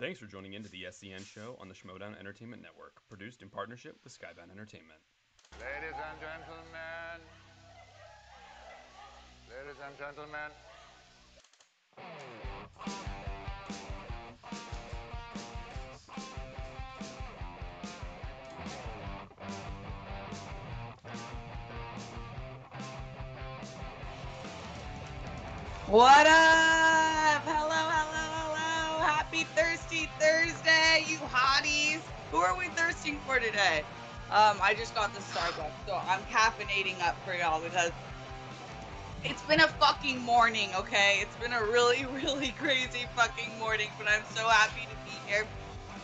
Thanks for joining into the SCN show on the Schmodown Entertainment Network, produced in partnership with Skybound Entertainment. Ladies and gentlemen. Ladies and gentlemen. What up? Happy Thirsty Thursday, you hotties. Who are we thirsting for today? Um, I just got the Starbucks, so I'm caffeinating up for y'all because it's been a fucking morning, okay? It's been a really, really crazy fucking morning, but I'm so happy to be here.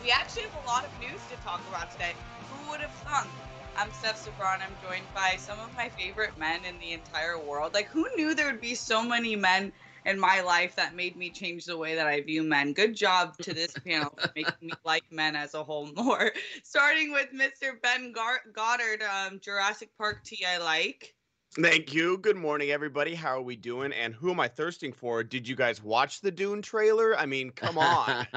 We actually have a lot of news to talk about today. Who would have thunk? I'm Steph Sabron. I'm joined by some of my favorite men in the entire world. Like, who knew there would be so many men in my life that made me change the way that I view men? Good job to this panel for making me like men as a whole more. Starting with Mr. Ben Goddard, um, Jurassic Park tea I like. Thank you. Good morning, everybody. How are we doing? And who am I thirsting for? Did you guys watch the Dune trailer? I mean, come on.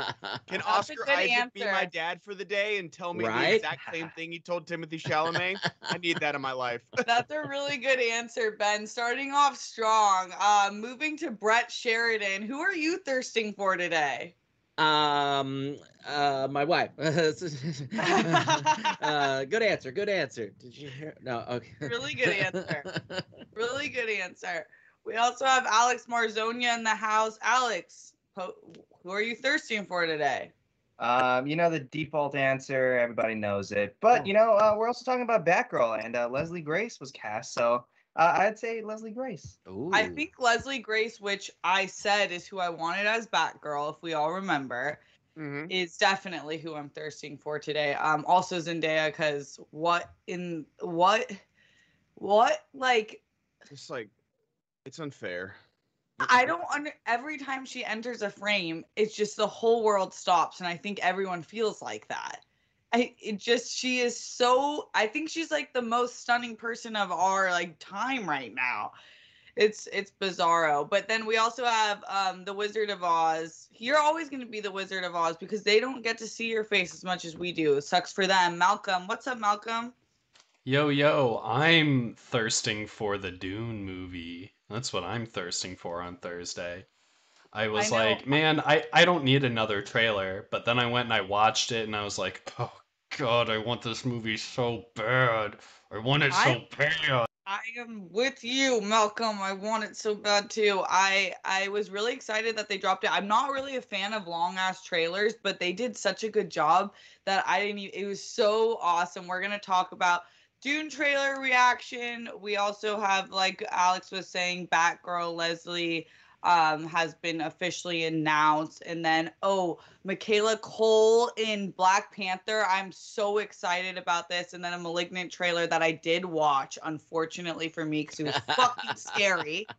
Can Oscar Isaac be my dad for the day and tell me the exact same thing he told Timothy Chalamet? I need that in my life. That's a really good answer, Ben. Starting off strong. Uh, moving to Brett Sheridan. Who are you thirsting for today? Um, uh, my wife. uh, good answer. Good answer. Did you hear? No. Okay. Really good answer. Really good answer. We also have Alex Marzonia in the house. Alex, po- who are you thirsting for today? Um, you know the default answer, everybody knows it. But you know, uh, we're also talking about Batgirl, and uh, Leslie Grace was cast, so uh, I'd say Leslie Grace. I think Leslie Grace, which I said is who I wanted as Batgirl, if we all remember, hmm is definitely who I'm thirsting for today. Um, also Zendaya, because what in what, what like Just like, it's unfair. I don't under every time she enters a frame, it's just the whole world stops, and I think everyone feels like that. I it just she is so I think she's like the most stunning person of our like time right now. It's it's bizarro. But then we also have um the Wizard of Oz. You're always gonna be the Wizard of Oz because they don't get to see your face as much as we do. It sucks for them. Malcolm, what's up, Malcolm? Yo, yo, I'm thirsting for the Dune movie. That's what I'm thirsting for on Thursday. I was know. like, man, I, I don't need another trailer. But then I went and I watched it and I was like, oh, God, I want this movie so bad. I want it so bad. I am with you, Malcolm. I want it so bad too. I I was really excited that they dropped it. I'm not really a fan of long ass trailers, but they did such a good job that I didn't. Even, it was so awesome. We're gonna talk about Dune trailer reaction. We also have, like Alex was saying, Batgirl Leslie um has been officially announced. And then oh Michaela Coel in black panther. I'm so excited about this. And then a malignant trailer that i did watch unfortunately for me because it was fucking scary.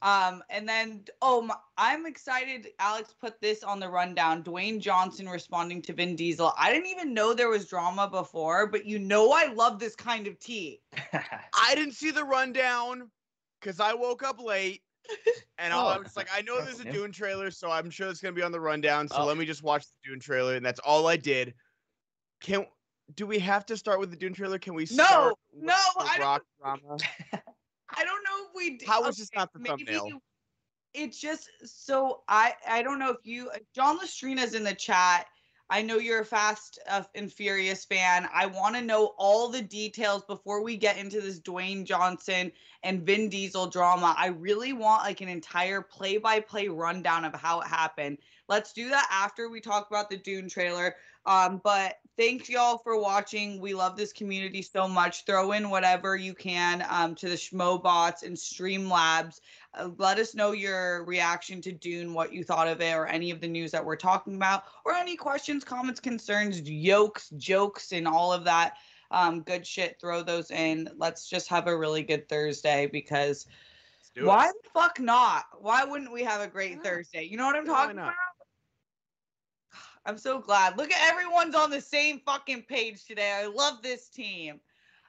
Um and then oh my, i'm excited alex put this on the rundown. Dwayne johnson responding to vin diesel. I didn't even know there was drama before but you know i love this kind of tea. I didn't see the rundown because I woke up late. And oh, I Oh. was like, I know there's a Dune trailer, so I'm sure it's gonna be on the rundown. So Oh. let me just watch the Dune trailer, and that's all I did. Can do we have to start with the Dune trailer? Can we No, with no, the I don't- drama? I don't know if we. d- How was this not the maybe thumbnail? It's just so I I don't know if you uh, John Lestrina's in the chat. I know you're a Fast uh, and Furious fan. I want to know all the details before we get into this Dwayne Johnson and Vin Diesel drama. I really want like an entire play-by-play rundown of how it happened. Let's do that after we talk about the Dune trailer. Um, but thanks y'all for watching. We love this community so much. Throw in whatever you can um, to the Schmobots and Streamlabs. Uh, let us know your reaction to Dune, what you thought of it, or any of the news that we're talking about, or any questions, comments, concerns, yokes, jokes, and all of that um, good shit. Throw those in. Let's just have a really good Thursday because Let's do it. why the fuck not? Why wouldn't we have a great Yeah. Thursday? You know what I'm Why talking not? about? I'm so glad. Look at everyone's on the same fucking page today. I love this team.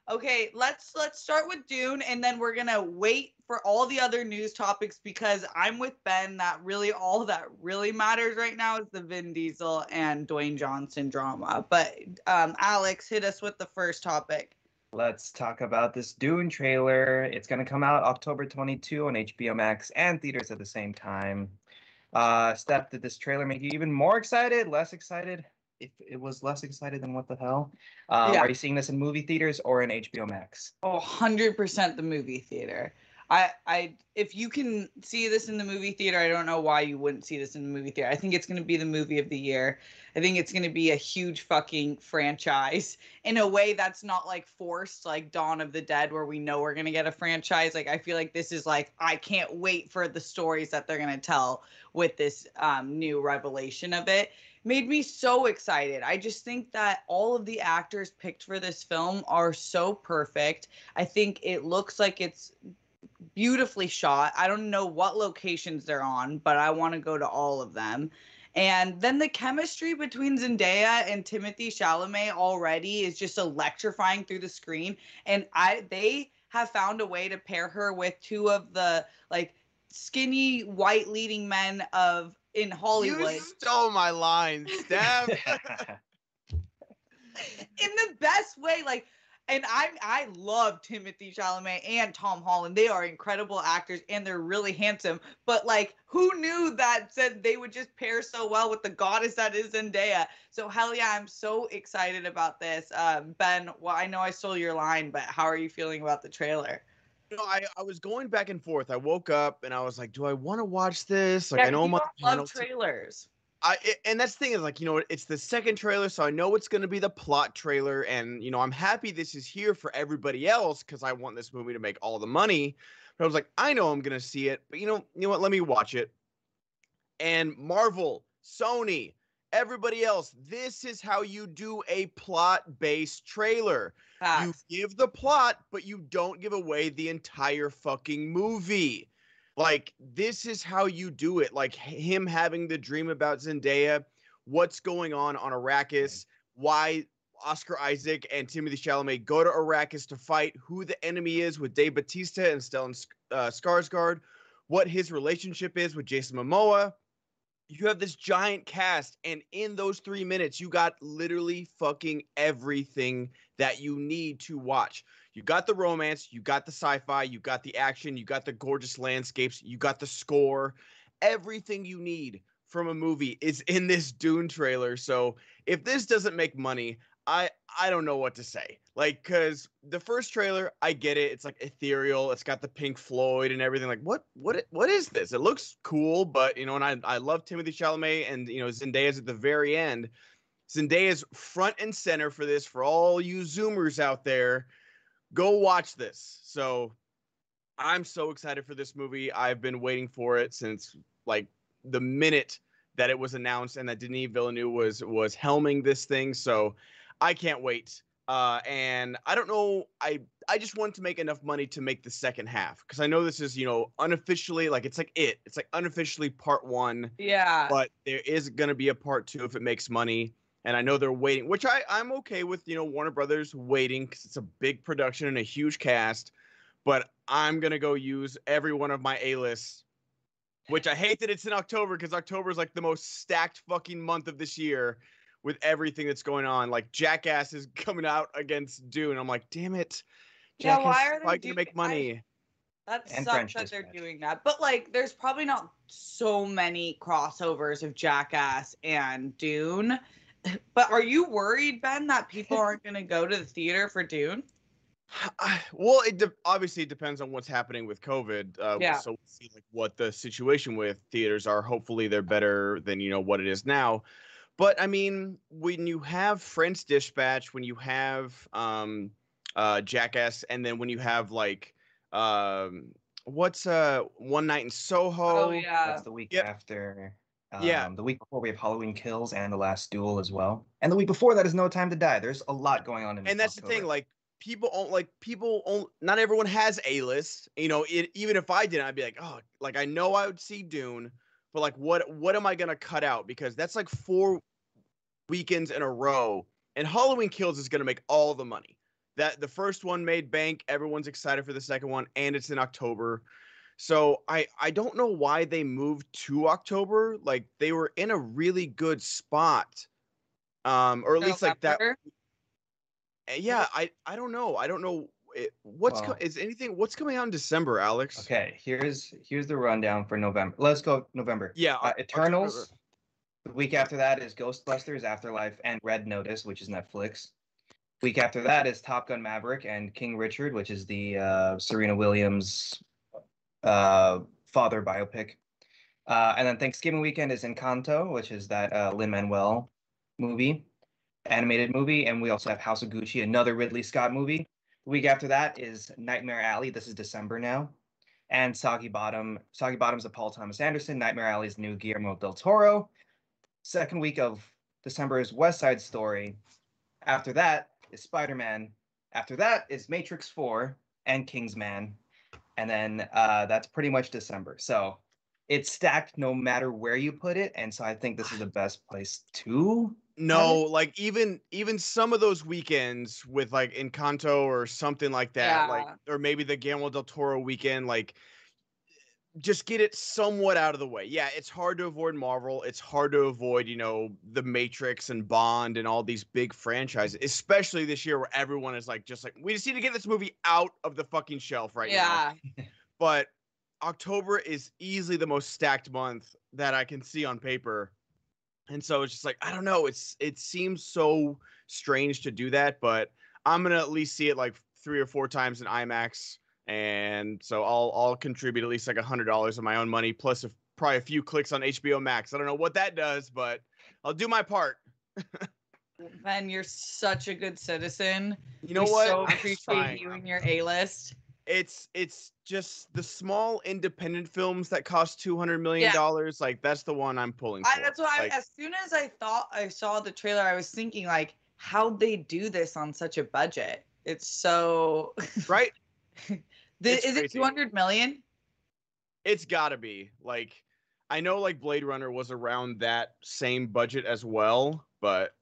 Okay, let's let's start with Dune and then we're gonna wait for all the other news topics because I'm with Ben that really all that really matters right now is the Vin Diesel and Dwayne Johnson drama. But um, Alex, hit us with the first topic. Let's talk about this Dune trailer. It's going to come out October 22 on HBO Max and theaters at the same time. Uh, Steph, did this trailer make you even more excited? Less excited? If it was less excited, then what the hell? Um, Yeah. Are you seeing this in movie theaters or in HBO Max? Oh, 100% the movie theater. I, I, if you can see this in the movie theater, I don't know why you wouldn't see this in the movie theater. I think it's going to be the movie of the year. I think it's going to be a huge fucking franchise in a way that's not like forced, like Dawn of the Dead, where we know we're going to get a franchise. Like, I feel like this is like, I can't wait for the stories that they're going to tell with this um, new revelation of it. Made me so excited. I just think that all of the actors picked for this film are so perfect. I think it looks like it's beautifully shot. I don't know what locations they're on, but I want to go to all of them. And then the chemistry between Zendaya and Timothy Chalamet already is just electrifying through the screen. And I they have found a way to pair her with two of the like skinny white leading men of in Hollywood You stole my line, Steph. in the best way. Like, and I I love Timothy Chalamet and Tom Holland. They are incredible actors and they're really handsome. But like, who knew that said they would just pair so well with the goddess that is Zendaya? So hell yeah, I'm so excited about this. Um, ben, well, I know I stole your line, but how are you feeling about the trailer? You know, I, I was going back and forth. I woke up and I was like, do I want to watch this? Like, yeah, I know I'm on the panel love trailers. I and that's the thing is like you know it's the second trailer, so I know it's going to be the plot trailer, and you know I'm happy this is here for everybody else because I want this movie to make all the money. But I was like, I know I'm going to see it, but you know, you know what? Let me watch it. And Marvel, Sony, everybody else, this is how you do a plot-based trailer. You give the plot, but you don't give away the entire fucking movie. Like this is how you do it. Like him having the dream about Zendaya, what's going on on Arrakis, why Oscar Isaac and Timothy Chalamet go to Arrakis to fight, who the enemy is with Dave Batista and Stellan uh, Skarsgård, what his relationship is with Jason Momoa. You have this giant cast, and in those three minutes, you got literally fucking everything that you need to watch. You got the romance, you got the sci-fi, you got the action, you got the gorgeous landscapes, you got the score. Everything you need from a movie is in this Dune trailer. So if this doesn't make money, I I don't know what to say. Like cuz the first trailer, I get it. It's like ethereal. It's got the Pink Floyd and everything. Like what what what is this? It looks cool, but you know, and I I love Timothy Chalamet and you know Zendaya's at the very end. Zendaya's front and center for this for all you zoomers out there. Go watch this. So I'm so excited for this movie. I've been waiting for it since like the minute that it was announced and that Denis Villeneuve was was helming this thing. So I can't wait. Uh, and I don't know. I I just want to make enough money to make the second half because I know this is you know unofficially like it's like it. It's like unofficially part one Yeah. but there is going to be a part two if it makes money and i know they're waiting which i i'm okay with you know warner brothers waiting because it's a big production and a huge cast but i'm going to go use every one of my a lists which i hate that it's in october because october is like the most stacked fucking month of this year with everything that's going on like jackass is coming out against dune i'm like damn it Yeah, why are they probably gonna doing- make I- money That And sucks French that they're Dispatch. doing that. But like there's probably not so many crossovers of Jackass and Dune. But are you worried, Ben, that people aren't gonna go to the theater for Dune? I- well, it de- obviously it depends on what's happening with COVID. Uh, Yeah. So we'll see like what the situation with theaters are. Hopefully, they're better than you know what it is now. But I mean, when you have French Dispatch, when you have um, uh, Jackass, and then when you have like um, what's uh One Night in Soho? Oh, yeah. That's the week Yep. after. Um, Yeah. The week before we have Halloween Kills and The Last Duel as well. And the week before that is No Time to Die. There's a lot going on in and that's the thing like people don't like people on not everyone has a list you know it, even if i didn't, i'd be like oh like i know i would see dune but like what what am i gonna cut out because that's like four weekends in a row and halloween kills is gonna make all the money that the first one made bank. Everyone's excited for the second one, and it's in October. So I I don't know why they moved to October. Like they were in a really good spot, um, or at least like that. November? Uh, Yeah, I I don't know. I don't know it, what's co- is anything what's coming out in December, Alex. Okay, here's here's the rundown for November. Let's go November. Yeah, Uh, Eternals. October. The week after that is Ghostbusters Afterlife and Red Notice, which is Netflix. Week after that is Top Gun Maverick and King Richard, which is the uh, Serena Williams uh, father biopic. Uh, and then Thanksgiving weekend is Encanto, which is that uh, Lin Manuel movie, animated movie, and we also have House of Gucci, another Ridley Scott movie. The week after that is Nightmare Alley. This is December now, and Soggy Bottom. Soggy Bottom's of Paul Thomas Anderson. Nightmare Alley's new Guillermo del Toro. Second week of December is West Side Story. After that is Spider Man. After that is Matrix Four and Kingsman, and then uh, that's pretty much December. So it's stacked no matter where you put it, and so I think this is the best place to. No, like even even some of those weekends with like Encanto or something like that, like or maybe the Guillermo del Toro weekend, like just get it somewhat out of the way. Yeah, it's hard to avoid Marvel. It's hard to avoid, you know, the Matrix and Bond and all these big franchises, especially this year where everyone is like just like we just need to get this movie out of the fucking shelf right now. yeah. But October is easily the most stacked month that I can see on paper. And so it's just like I don't know, it's it seems so strange to do that, but I'm going to at least see it like 3 or 4 times in IMAX and so I'll I'll contribute at least like a $100 of my own money plus a, probably a few clicks on HBO Max. I don't know what that does, but I'll do my part. Ben, you're such a good citizen. You know we what? So appreciate you and your A list. it's it's just the small independent films that cost 200 million dollars like that's the one i'm pulling for. I, that's why. Like, I, as soon as I thought I saw the trailer, I was thinking like, how'd they do this on such a budget? It's so. right The, It's is it 200 million? it's gotta be like i know like blade runner was around that same budget as well but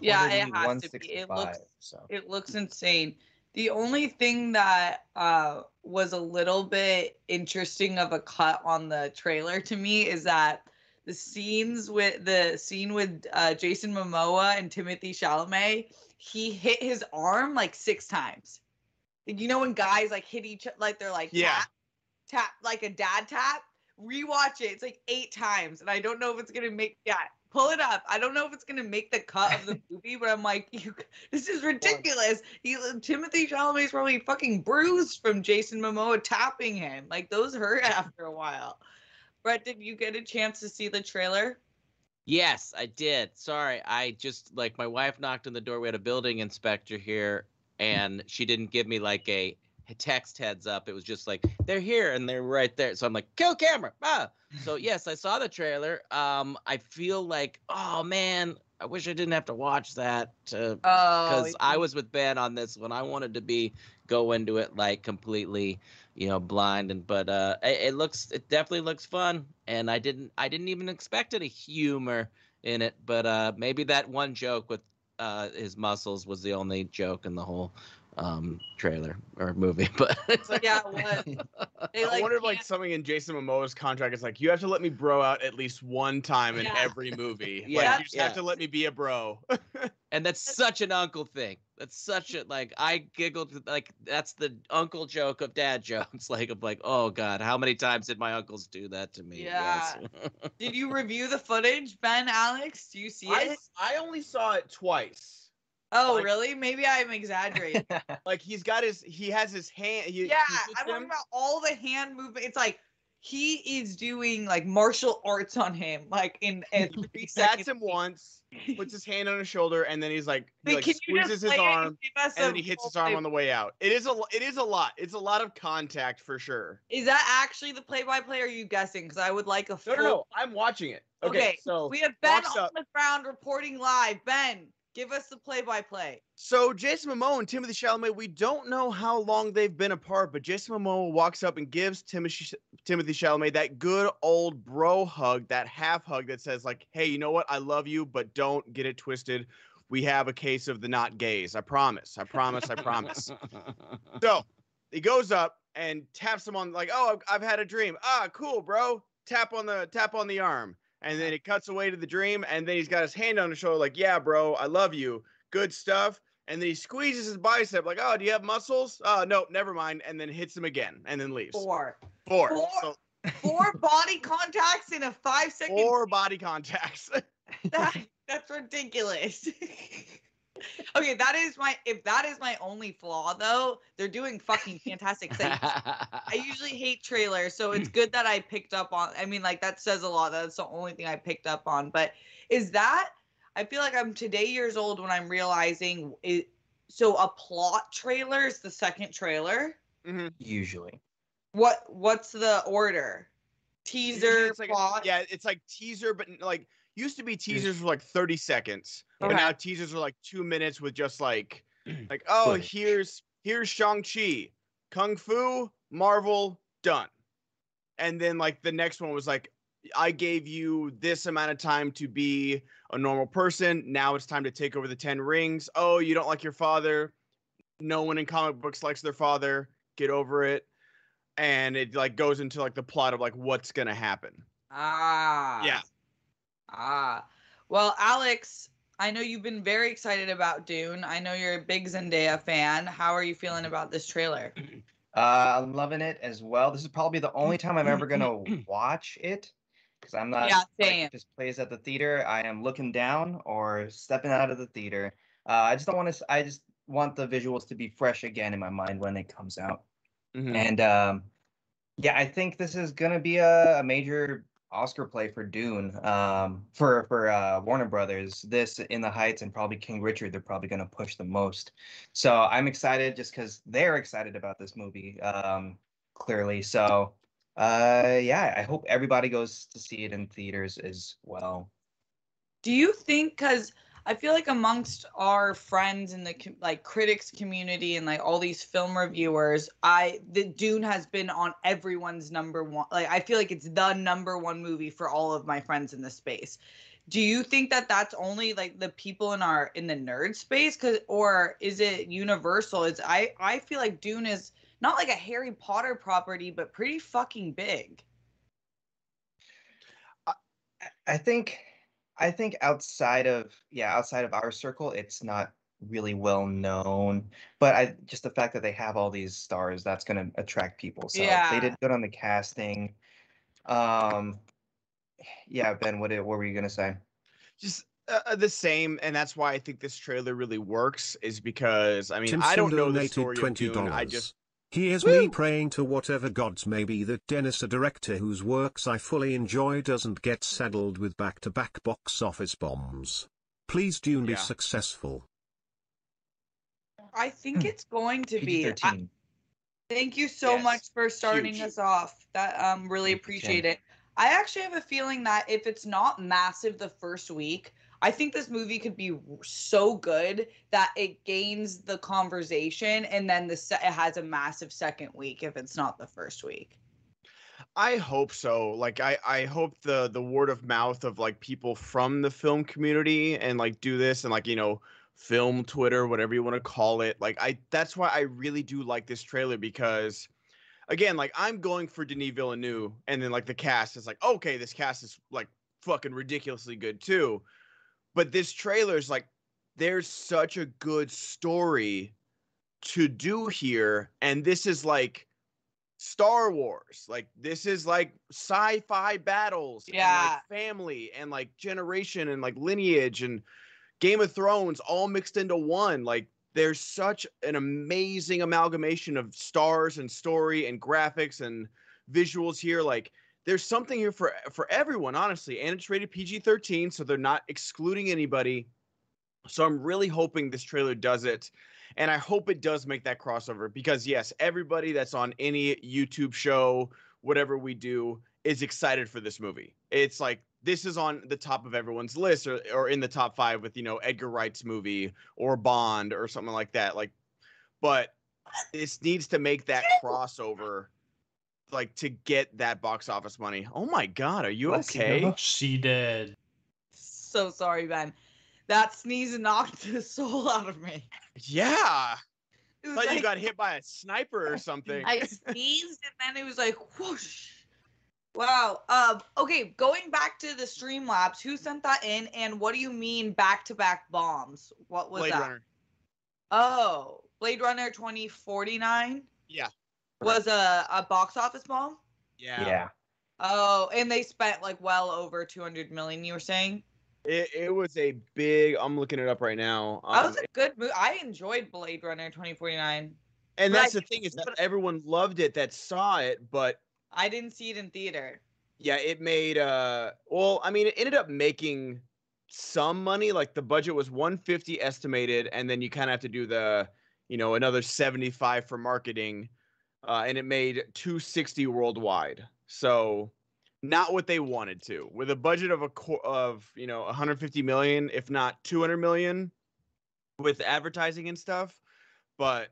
Yeah, it has to be. It looks- so. It looks insane. The only thing that uh, was a little bit interesting of a cut on the trailer to me is that the scenes with the scene with uh, Jason Momoa and Timothy Chalamet, he hit his arm like six times. Like, You know when guys like hit each like they're like Yeah. tap, tap like a dad tap. Rewatch it. It's like eight times, and I don't know if it's gonna make yeah. Pull it up. I don't know if it's gonna make the cut of the movie, but I'm like, you, this is ridiculous. He uh, Timothy Chalamet's probably fucking bruised from Jason Momoa tapping him. Like those hurt after a while. Brett, did you get a chance to see the trailer? Yes, I did. Sorry, I just like my wife knocked on the door. We had a building inspector here, and she didn't give me like a text heads up. It was just like they're here and they're right there. So I'm like, kill camera. Ah. So yes, I saw the trailer. Um, I feel like, oh man, I wish I didn't have to watch that. Uh, Oh, because I was with Ben on this one. I wanted to be go into it like completely, you know, blind. And but uh, it, it looks, it definitely looks fun. And I didn't, I didn't even expect any humor in it. But uh, maybe that one joke with uh, his muscles was the only joke in the whole um trailer or movie. But yeah, it was. They i wonder if like something in jason momoa's contract is like you have to let me bro out at least one time in Yeah. every movie Yeah, like you just have to let me be a bro and that's such an uncle thing. That's such a like I giggled like that's the uncle joke of dad jokes. Like I'm like, oh god, how many times did my uncles do that to me? Yes. Did you review the footage, Ben? Alex, do you see I, it? I only saw it twice Oh, like- really? Maybe I'm exaggerating. like he's got his he has his hand he, yeah, he I'm talking about all the hand movement. It's like he is doing like martial arts on him, like in, in three seconds. Him once, puts his hand on his shoulder, and then he's like, he like can squeezes his play it and arm, and then he hits his arm on the way out. It is a it is a lot. It's a lot of contact for sure. Is that actually the play-by-play? Are you guessing? Because I would like a No, full. no, no. I'm watching it. Okay, Okay, so We have Ben on up- the ground reporting live. Ben, give us the play-by-play. so Jason Momoa and Timothy Chalamet, we don't know how long they've been apart, but Jason Momoa walks up and gives Timothy Timothy Chalamet that good old bro hug, that half hug that says like, "Hey, you know what? I love you, but don't get it twisted. we have a case of the not gays. I promise. I promise. I promise. So he goes up and taps him on like, oh, I've, I've had a dream. Ah, cool, bro. Tap on the tap on the arm, and then uh-huh. it cuts away to the dream, and then he's got his hand on his shoulder, like, yeah, bro, I love you, good stuff. And then he squeezes his bicep, like, oh, do you have muscles? Oh, nope, never mind. And then hits him again, and then leaves. Four. Four. Four. So Four body contacts in a five second. four body contacts. That, that's ridiculous. okay, that is my if that is my only flaw though, they're doing fucking fantastic things. I usually hate trailers, so it's good that I picked up on I mean like that says a lot. That's the only thing I picked up on. But is that I feel like I'm today years old when I'm realizing it so a plot trailer is the second trailer. Mhm. Usually. What what's the order? Usually Teaser, it's like a- yeah, it's like teaser, but like used to be teasers for like 30 seconds, but Okay. now teasers are like two minutes with just like like oh Footage. here's here's Shang Chi, Kung Fu, Marvel, done, and then like the next one was like I gave you this amount of time to be a normal person. Now it's time to take over the Ten Rings. Oh, you don't like your father. No one in comic books likes their father. Get over it. And it like goes into like the plot of like what's gonna happen. Ah. Yeah. Ah. Well, Alex, I know you've been very excited about Dune. I know you're a big Zendaya fan. How are you feeling about this trailer? Uh, I'm loving it as well. This is probably the only time I'm ever gonna watch it because I'm not. Yeah, like, same. if this plays at the theater. I am looking down or stepping out of the theater. Uh, I just don't want to. I just want the visuals to be fresh again in my mind when it comes out. Mhm. And um, yeah, I think this is gonna be a, a major Oscar play for Dune. Um, for for uh, Warner Brothers, this In the Heights and probably King Richard, they're probably gonna push the most. So I'm excited just because they're excited about this movie. Um, clearly, so uh, yeah, I hope everybody goes to see it in theaters as well. Do you think cuz I feel like amongst our friends in the like critics community and like all these film reviewers, I the Dune has been on everyone's number one. Like I feel like it's the number one movie for all of my friends in the space. Do you think that that's only like the people in our in the nerd space cuz or is it universal? It's I I feel like Dune is not like a Harry Potter property but pretty fucking big. I- I think I think outside of yeah, outside of our circle, it's not really well known. But I just the fact that they have all these stars, that's gonna attract people. So Yeah. they did good on the casting. Um yeah, Ben, what, what were you gonna say? just uh, uh, the same and that's why i think this trailer really works is because i mean Timson i don't know the donated story twenty of Dune. dollars. i just Here's Woo! me praying to whatever gods may be that Denis, a director whose works I fully enjoy, doesn't get saddled with back-to-back box office bombs. Please Dune be Yeah. successful. I think it's going to be I- Thank you so Yes. much for starting Huge. us off. That um really appreciate Tim. it. I actually have a feeling that if it's not massive the first week, I think this movie could be so good that it gains the conversation and then the se- it has a massive second week if it's not the first week. I hope so. Like I I hope the the word of mouth of like people from the film community and like do this and like you know film Twitter whatever you want to call it. Like I that's why I really do like this trailer because again like I'm going for Denis Villeneuve and then like the cast is like okay this cast is like fucking ridiculously good too. But this trailer is like there's such a good story to do here and this is like Star Wars. Like this is like sci-fi battles and Yeah. like family and like generation and like lineage and Game of Thrones all mixed into one. Like there's such an amazing amalgamation of stars and story and graphics and visuals here like there's something here for for everyone honestly and it's rated PG-13 so they're not excluding anybody. So I'm really hoping this trailer does it and I hope it does make that crossover because yes, everybody that's on any YouTube show, whatever we do, is excited for this movie. It's like this is on the top of everyone's list or, or in the top five with you know Edgar Wright's movie or Bond or something like that. Like, but this needs to make that crossover like to get that box office money. Oh my god, are you Bless you. okay? She did. So sorry, Ben. that sneeze knocked the soul out of me. Yeah. It was Thought you got hit by a sniper or something. I sneezed and then it was like whoosh. Wow. Um. Okay. Going back to the Streamlabs, who sent that in, and what do you mean back-to-back bombs? What was Blade that? Runner. Oh, Blade Runner 2049 Yeah. Was a, a box office bomb. Yeah. Yeah. Oh, and they spent like well over 200 million. You were saying It, it was a big. I'm looking it up right now. that Um, was a good movie. I enjoyed Blade Runner 2049. and but I that's the thing is that everyone loved it that saw it, but I didn't see it in theater. yeah, it made. uh Well, I mean, it ended up making some money. Like the budget was 150 estimated, and then you kind of have to do the, you know, another 75 for marketing, uh, and it made 260 worldwide. So not what they wanted to. With a budget of a qu- of you know 150 million, if not 200 million, with advertising and stuff, but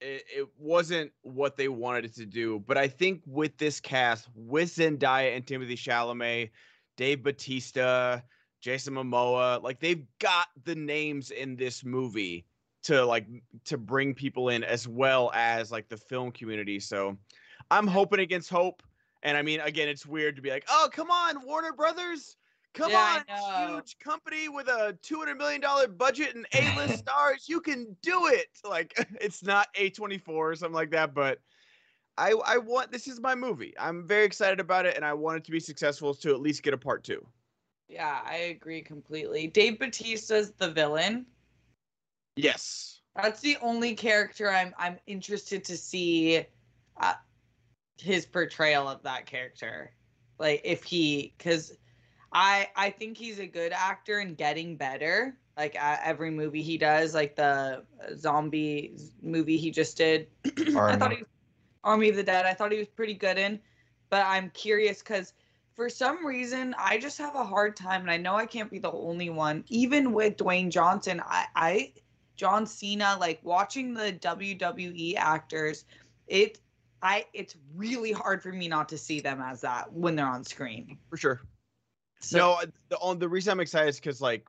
it, it wasn't what they wanted it to do. But I think with this cast, with Zendaya and Timothy Chalamet, Dave Batista, Jason Momoa, like they've got the names in this movie to like to bring people in as well as like the film community. So I'm hoping against hope. And I mean, again, it's weird to be like, oh, come on, Warner Brothers. Come Yeah, on, huge company with a $200 million budget and A-list stars. You can do it. Like, it's not A24 or something like that, but I, I want, this is my movie. I'm very excited about it, and I want it to be successful to at least get a part two. Yeah, I agree completely. Dave Batista's the villain. Yes. That's the only character I'm I'm interested to see uh, his portrayal of that character. Like if he cuz I I think he's a good actor and getting better. Like uh, every movie he does, like the zombie movie he just did. I thought Army. he was Army of the Dead. I thought he was pretty good in, but I'm curious cuz for some reason I just have a hard time and I know I can't be the only one. Even with Dwayne Johnson, I I John Cena, like watching the WWE actors, it I it's really hard for me not to see them as that when they're on screen. For sure. So no, the, on, the reason I'm excited is because, like,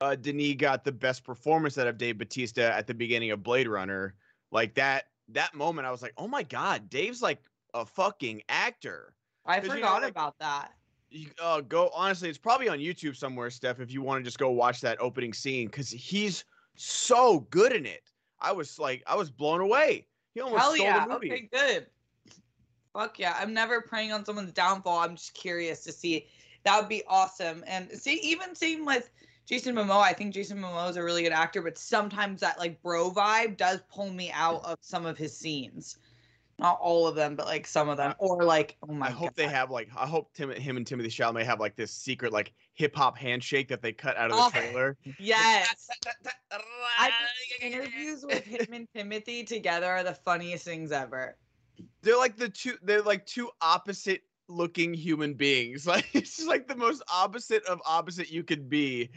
uh, Denis got the best performance out of Dave Batista at the beginning of Blade Runner. Like, that that moment, I was like, oh my God, Dave's like a fucking actor. I 'cause, you know, forgot like- about that. you uh, go honestly it's probably on youtube somewhere steph if you want to just go watch that opening scene because he's so good in it i was like i was blown away he almost Hell stole yeah. the movie Okay, good. Fuck yeah. I'm never preying on someone's downfall. I'm just curious to see. That would be awesome. And see, even same with Jason Momoa. I think Jason Momoa is a really good actor, but sometimes that like bro vibe does pull me out of some of his scenes. Not all of them, but like some of them. Or like, oh my i hope god. they have like i hope Tim, him and timothy chalamet have like this secret like hip-hop handshake that they cut out of the Oh. trailer Yes. I think interviews with him and Timothy together are the funniest things ever. they're like the two they're like two opposite looking human beings like it's just like the most opposite of opposite you could be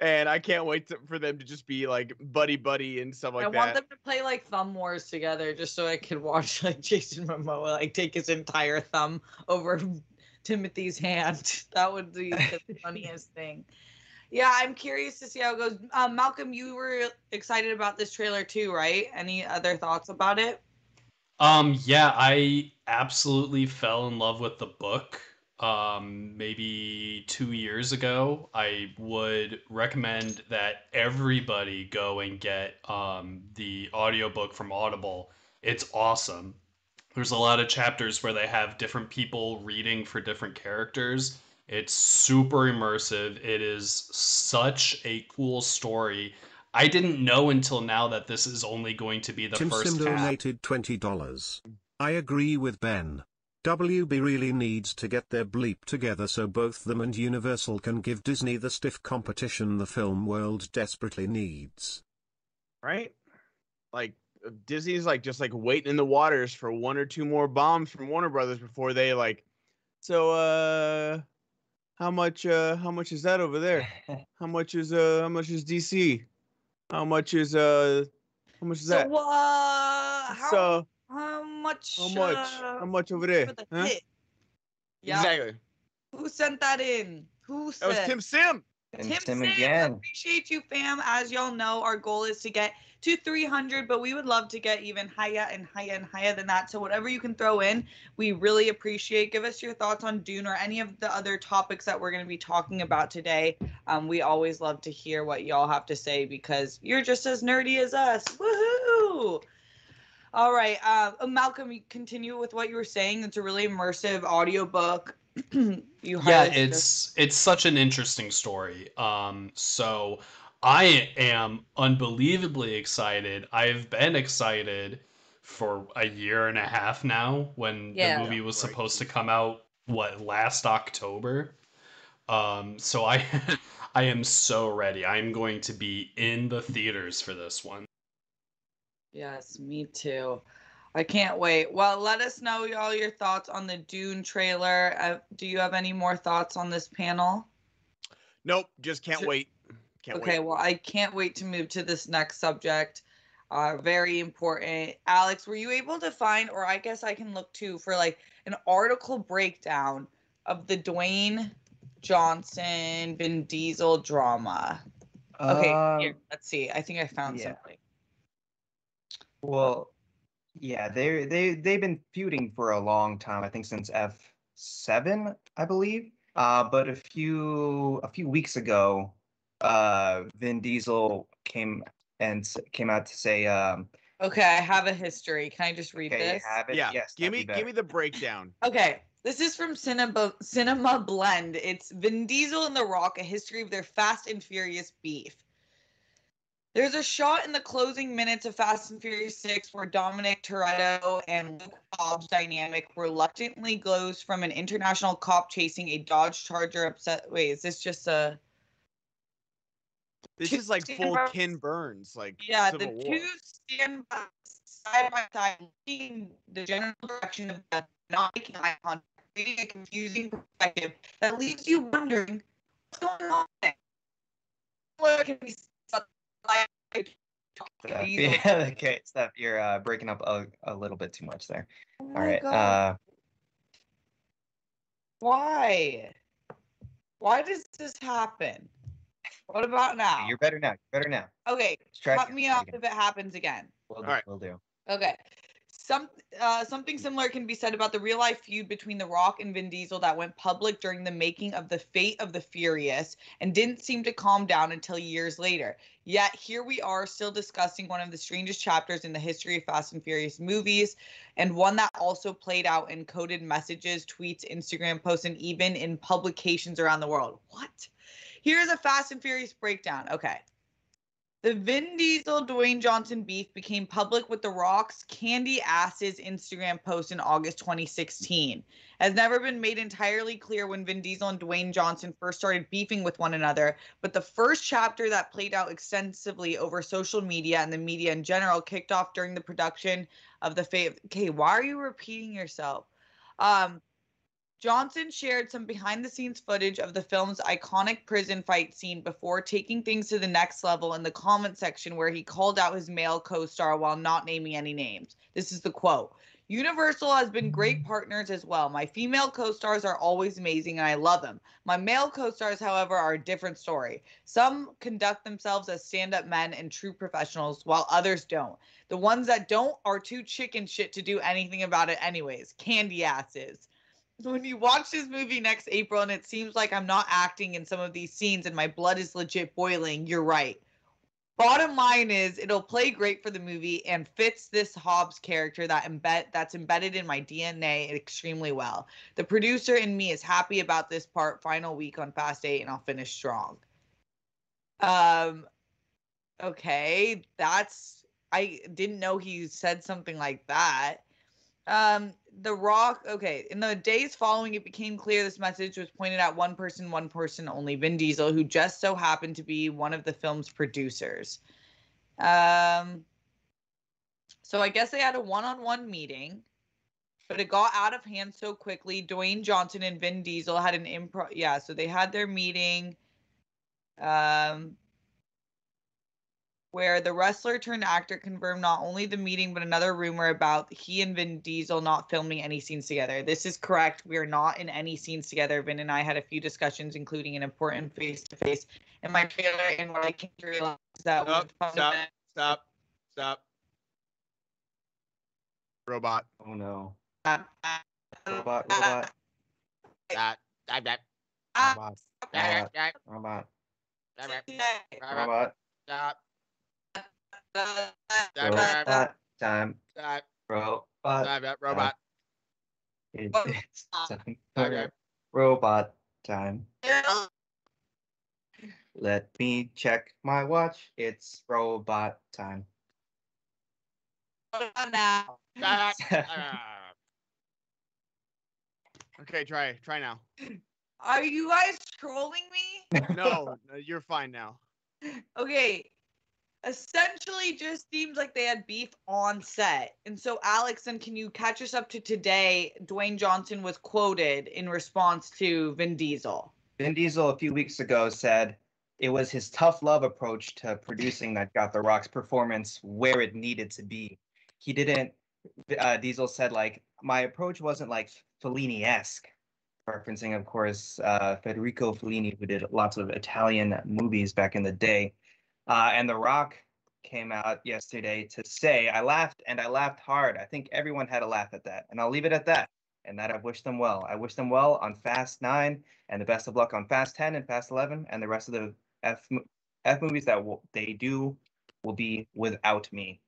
and i can't wait to, for them to just be like buddy buddy and stuff like I that want them to play like thumb wars together just so I could watch like Jason Momoa like take his entire thumb over Timothy's hand. That would be the funniest thing. Yeah, I'm curious to see how it goes. Um, Malcolm, you were excited about this trailer too, right? Any other thoughts about it? Um, yeah, I absolutely fell in love with the book. Um, maybe two years ago, I would recommend that everybody go and get um, the audiobook from Audible. It's awesome. There's a lot of chapters where they have different people reading for different characters. It's super immersive. It is such a cool story. I didn't know until now that this is only going to be the Tim first Sim half. donated $20. I agree with Ben. WB really needs to get their bleep together so both them and Universal can give Disney the stiff competition the film world desperately needs. right? Like Disney's like just like waiting in the waters for one or two more bombs from Warner Brothers before they like. So uh, how much uh how much is that over there? How much is uh how much is DC? How much is uh how much is that? So, uh, how, So how much? how much uh, how much over there? the Huh? Yeah. Exactly. Who sent that in? Who That was? Tim Sim. Tim, Tim Sam, again. appreciate you, fam. As y'all know, our goal is to get to 300, but we would love to get even higher and higher and higher than that. So whatever you can throw in, we really appreciate. Give us your thoughts on Dune or any of the other topics that we're going to be talking about today. Um, we always love to hear what y'all have to say because you're just as nerdy as us. Woohoo! All right, uh, Malcolm, continue with what you were saying. It's a really immersive audiobook. you yeah it's it's such an interesting story um so i am unbelievably excited i've been excited for a year and a half now when Yeah. the movie was Right. supposed to come out what last october um so i i am so ready i'm going to be in the theaters for this one Yes, me too. I can't wait. Well, let us know y'all your thoughts on the Dune trailer. Uh, do you have any more thoughts on this panel? Nope, just can't So- wait. Can't okay, wait. well, I can't wait to move to this next subject. Uh, very important. Alex, were you able to find, or I guess I can look too, for like an article breakdown of the Dwayne Johnson Vin Diesel drama? Okay, Um, here, let's see. I think I found yeah. something. Well, yeah, they they they've been feuding for a long time. I think since F seven, I believe. Uh, but a few a few weeks ago, uh, Vin Diesel came and came out to say, um, Okay, I have a history. Can I just read "Okay, you this? have it. Yeah, Yes, give me be give me the breakdown. Okay, this is from Cinema Cinema Blend. It's Vin Diesel and The Rock: A History of Their Fast and Furious Beef. There's a shot in the closing minutes of Fast and Furious 6 where Dominic Toretto and Luke Hobbs' dynamic reluctantly glows from an international cop chasing a Dodge Charger upset. Wait, is this just a. This Two is like full by- Ken Burns, like Yeah, Civil the War. two stand by side by side, looking the general direction of them, not making eye contact, creating a confusing perspective that leaves you wondering what's going on. there? What can be like- Steph, yeah, okay, Steph, you're uh, breaking up a, a little bit too much there. Oh All my right. God, Uh, Why? Why does this happen? What about now? you're better now. You're better now. Okay, cut again, me off again. if it happens again. We'll do. All right. We'll do. Okay. Some uh, something similar can be said about the real life feud between The Rock and Vin Diesel that went public during the making of The Fate of the Furious and didn't seem to calm down until years later. Yet here we are still discussing one of the strangest chapters in the history of Fast and Furious movies and one that also played out in coded messages, tweets, Instagram posts and even in publications around the world. What? Here's a Fast and Furious breakdown. Okay. The Vin Diesel Dwayne Johnson beef became public with The Rock's Candy Asses Instagram post in August 2016. Has never been made entirely clear when Vin Diesel and Dwayne Johnson first started beefing with one another, but the first chapter that played out extensively over social media and the media in general kicked off during the production of the Fate. Okay, why are you repeating yourself? Um, Johnson shared some behind the scenes footage of the film's iconic prison fight scene before taking things to the next level in the comment section where he called out his male co star while not naming any names. This is the quote Universal has been great partners as well. My female co stars are always amazing and I love them. My male co stars, however, are a different story. Some conduct themselves as stand up men and true professionals, while others don't. The ones that don't are too chicken shit to do anything about it, anyways. Candy asses when you watch this movie next April and it seems like I'm not acting in some of these scenes and my blood is legit boiling, you're right. Bottom line is it'll play great for the movie and fits this Hobbs character that embed that's embedded in my DNA extremely well. The producer in me is happy about this part final week on Fast 8 and I'll finish strong. Um okay, that's I didn't know he said something like that. Um, The Rock, okay, in the days following, it became clear this message was pointed at one person, one person only, Vin Diesel, who just so happened to be one of the film's producers. Um, so I guess they had a one on one meeting, but it got out of hand so quickly. Dwayne Johnson and Vin Diesel had an improv. Yeah, so they had their meeting. Um, where the wrestler turned actor confirmed not only the meeting but another rumor about he and Vin Diesel not filming any scenes together. This is correct. We are not in any scenes together. Vin and I had a few discussions, including an important face to face in my trailer, and what I came to realize is that Stop, with fun stop, stop, stop. Robot. Oh no. uh, Robot, robot, That, that, that, uh, robot, that, robot, that, robot, that, robot. that, uh, that, Robot time. that, Robot. that, that, robot. It- It's time Okay. robot time. Let me check my watch. It's robot time. now. That, that. Okay, try try now. Are you guys trolling me? No, no, you're fine now. Okay. Essentially, just seems like they had beef on set. And so, Alex, and can you catch us up to today? Dwayne Johnson was quoted in response to Vin Diesel. Vin Diesel a few weeks ago said it was his tough love approach to producing that got The Rock's performance where it needed to be. He didn't. Uh, Diesel said like my approach wasn't like Fellini-esque, referencing of course uh, Federico Fellini, who did lots of Italian movies back in the day. Uh, and The Rock came out yesterday to say, I laughed and I laughed hard. I think everyone had a laugh at that. And I'll leave it at that. And that I wish them well. I wish them well on Fast 9 and the best of luck on Fast 10 and Fast 11 and the rest of the F, F movies that they do will be without me.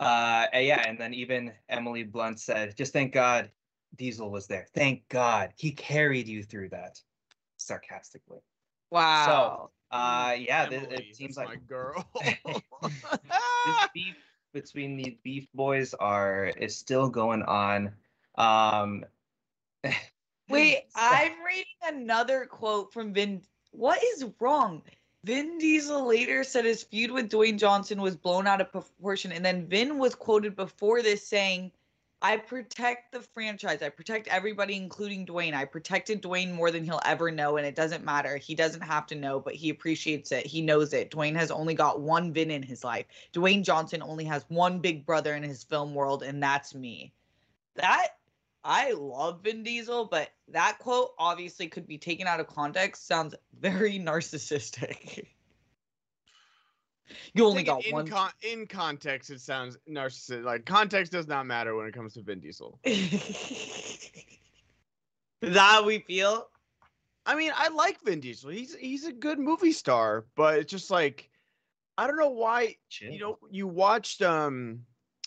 Uh, and yeah, and then even Emily Blunt said, just thank God Diesel was there. Thank God he carried you through that. Sarcastically. Wow. Uh, yeah, th- Emily, it seems like my girl. this beef between the beef boys are is still going on. Um, Wait, so- I'm reading another quote from Vin. What is wrong? Vin Diesel later said his feud with Dwayne Johnson was blown out of proportion. And then Vin was quoted before this saying, I protect the franchise. I protect everybody, including Dwayne. I protected Dwayne more than he'll ever know, and it doesn't matter. He doesn't have to know, but he appreciates it. He knows it. Dwayne has only got one Vin in his life. Dwayne Johnson only has one big brother in his film world, and that's me. That I love Vin Diesel, but that quote obviously could be taken out of context. Sounds very narcissistic. You only got in one. Con- in context, it sounds narcissistic. Like context does not matter when it comes to Vin Diesel. Is that how we feel? I mean, I like Vin Diesel. He's he's a good movie star, but it's just like I don't know why. You know, you watched um,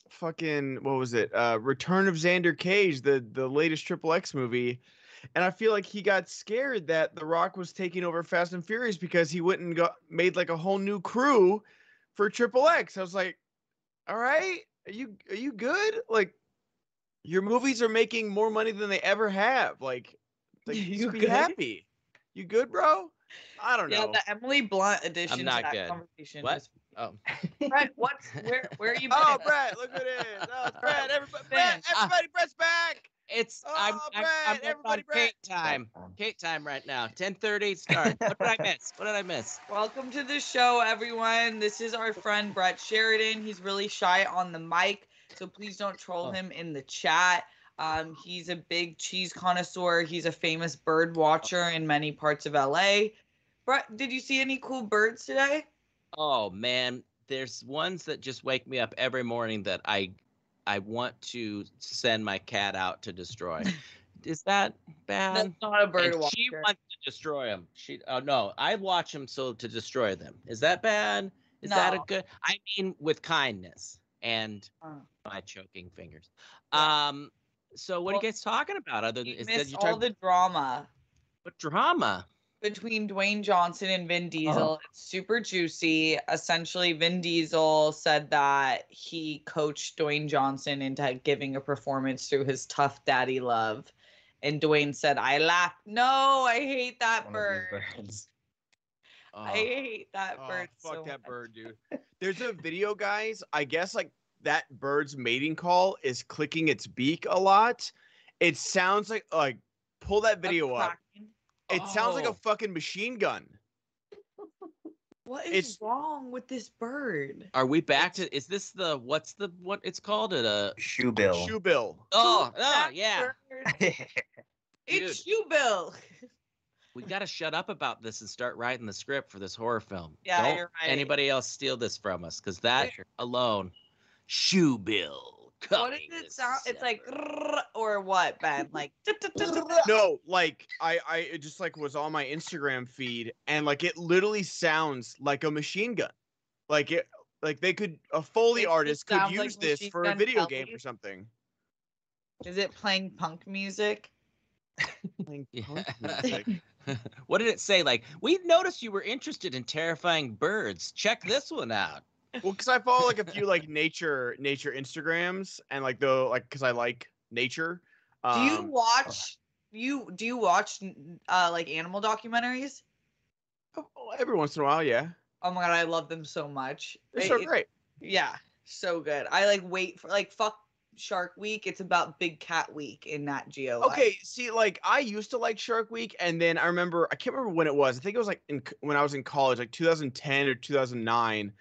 fucking what was it? Uh, Return of Xander Cage, the the latest Triple X movie, and I feel like he got scared that The Rock was taking over Fast and Furious because he went and got made like a whole new crew for Triple X. I was like, all right, are you are you good? Like, your movies are making more money than they ever have. Like, like You just be good? happy. You good, bro? I don't Yeah, know. the Emily Blunt addition not to that good. conversation. What? Was- Oh, Brett, what's where? Where are you? Oh. Brett, look who it is. Oh, it's Brett. Everybody, Brett, everybody, Brett's back. it's Oh, I'm I'm, I'm everybody, on Brett. Kate time. Kate time right now. 10:30 start. What did I miss? What did I miss? Welcome to the show, everyone. This is our friend Brett Sheridan. He's really shy on the mic, so please don't troll Oh. him in the chat. Um, he's a big cheese connoisseur. He's a famous bird watcher in many parts of LA. Brett, did you see any cool birds today? Oh man, there's ones that just wake me up every morning that I I want to send my cat out to destroy. Is that bad? That's not a bird And watcher. she wants to destroy them. She oh no, I watch them so to destroy them. Is that bad? Is that a good? I mean, with kindness and Oh. my choking fingers. Um. So what Well, are you guys talking about? Other than You is that missed you all talking the drama what drama? Between Dwayne Johnson and Vin Diesel. Uh-huh. It's super juicy. Essentially, Vin Diesel said that he coached Dwayne Johnson into giving a performance through his tough daddy love. And Dwayne said, I laughed. No, I hate that One bird. Oh, I hate that Oh, bird. fuck so that much. bird, dude. There's a video, guys. I guess like that bird's mating call is clicking its beak a lot. It sounds like like pull that video up. Kraken. It sounds like a Oh. fucking machine gun. What is It's- wrong with this bird? Are we back to? Is this the what's the what it's called? It a Shoe bill. Shoe Bill. oh oh yeah. It's you, Bill. We got to shut up about this and start writing the script for this horror film. Yeah, Don't you're right. anybody else steal this from us because that alone, Shoe Bill. What does it sound? It's like or what, Ben? Like No, like I, I it just like was on my Instagram feed, and like it literally sounds like a machine gun. Like it, like they could a foley It artist could sounds like use this for a video Kelly. game or something. Is it playing punk music? Playing Yeah. punk music. what did it say? Like, we noticed you were interested in terrifying birds. Check this one out. Well, because I follow like a few like nature nature Instagrams, and like the like because I like nature. Do you Um, watch you do you watch uh like animal documentaries? oh, every once in a while, yeah, Oh my god, I love them so much. they're so it- great. Yeah, so good. I like wait for like fuck Shark Week. It's about Big Cat Week in Nat Geo. Okay, see, like I used to like Shark Week, and then I remember I can't remember when it was. I think it was like in when I was in college, like 2010 or 2009,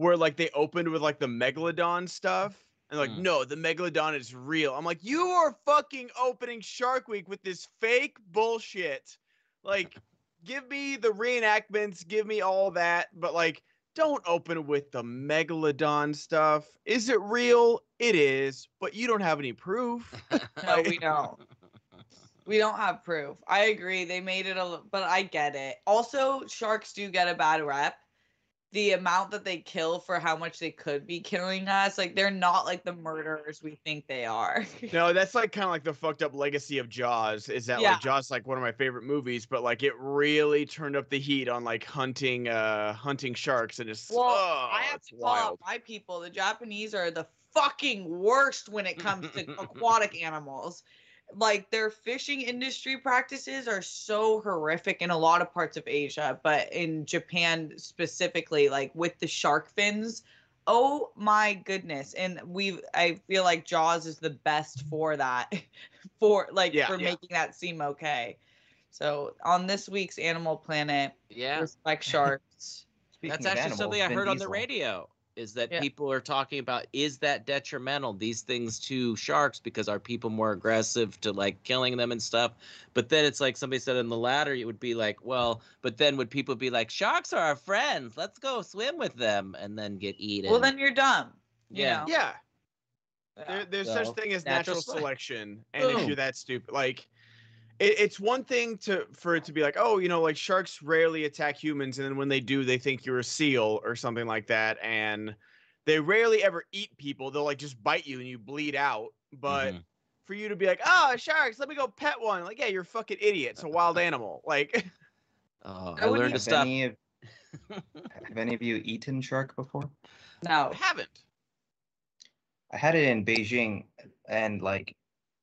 where like they opened with like the megalodon stuff, and like Mm. no, the megalodon is real. I'm like, you are fucking opening Shark Week with this fake bullshit. Like, give me the reenactments, give me all that, but like. Don't open with the megalodon stuff. Is it real? It is, but you don't have any proof. No, we don't. We don't have proof. I agree. They made it a, li- but I get it. Also, sharks do get a bad rep. The amount that they kill for how much they could be killing us, like they're not like the murderers we think they are. No, that's like kind of like the fucked up legacy of Jaws. Is that Yeah. like Jaws like one of my favorite movies, but like it really turned up the heat on like hunting uh hunting sharks and it's Well, oh, I have to call out my people. The Japanese are the fucking worst when it comes to aquatic animals. Like their fishing industry practices are so horrific in a lot of parts of Asia, but in Japan specifically, like with the shark fins, oh my goodness. And we I feel like Jaws is the best for that. for like Yeah. for Yeah. making that seem okay. So on this week's Animal Planet, Yeah. respect sharks. That's actually animals, something I Vin heard on the radio. Is that Yeah. people are talking about is that detrimental these things to sharks because are people more aggressive to like killing them and stuff? But then it's like somebody said in the latter, it would be like, well, but then would people be like, sharks are our friends, let's go swim with them, and then get eaten? Well, then you're dumb. you Yeah. know? Yeah, Yeah. there, there's So, such thing as natural natural, sele- selection, and if you're that stupid, like it, it's one thing to for it to be like, oh, you know, like sharks rarely attack humans, and then when they do, they think you're a seal or something like that, and they rarely ever eat people. They'll like just bite you and you bleed out, but. Mhm. For you to be like, oh, sharks, let me go pet one. Like, yeah, you're a fucking idiot. It's a wild animal. Like, Oh, I I learned to stop. any, of, have any of you eaten shark before? No. I haven't. I had it in Beijing, and like,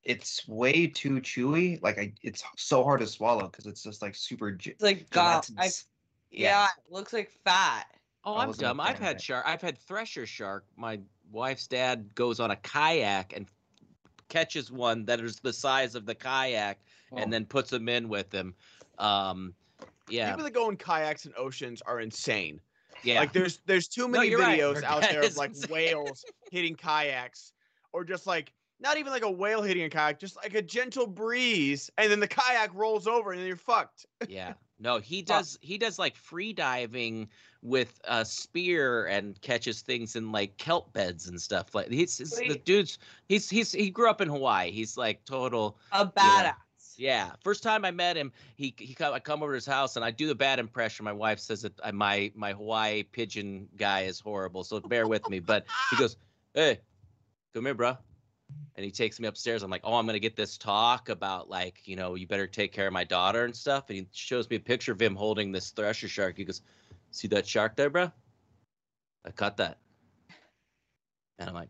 it's way too chewy. Like, I, it's so hard to swallow because it's just like super. ge- It's like god, I, gelatinous. yeah, it looks like fat. Oh, I I'm dumb. I've had shark. I've had thresher shark. My wife's dad goes on a kayak and catches one that is the size of the kayak, Oh, and then puts them in with him. Um, yeah, People that go in kayaks and oceans are insane. yeah. Like there's there's too many you're right. videos out there of like insane. whales hitting kayaks or just like not even like a whale hitting a kayak, just like a gentle breeze, and then the kayak rolls over and then you're fucked. yeah. No, he does. He does like free diving with a spear and catches things in like kelp beds and stuff. Like he's, he's the dude's. He's he's he grew up in Hawaii. He's like total. A badass. Yeah, first time I met him, he he come, I come over to his house and I do the bad impression. My wife says that I, my my Hawaii pigeon guy is horrible, so bear with me. But he goes, "Hey, come here, bro," and he takes me upstairs. I'm like, "Oh, I'm gonna get this talk about like you know you better take care of my daughter and stuff." And he shows me a picture of him holding this thresher shark. He goes, "See that shark there, bro? I caught that." And I'm like,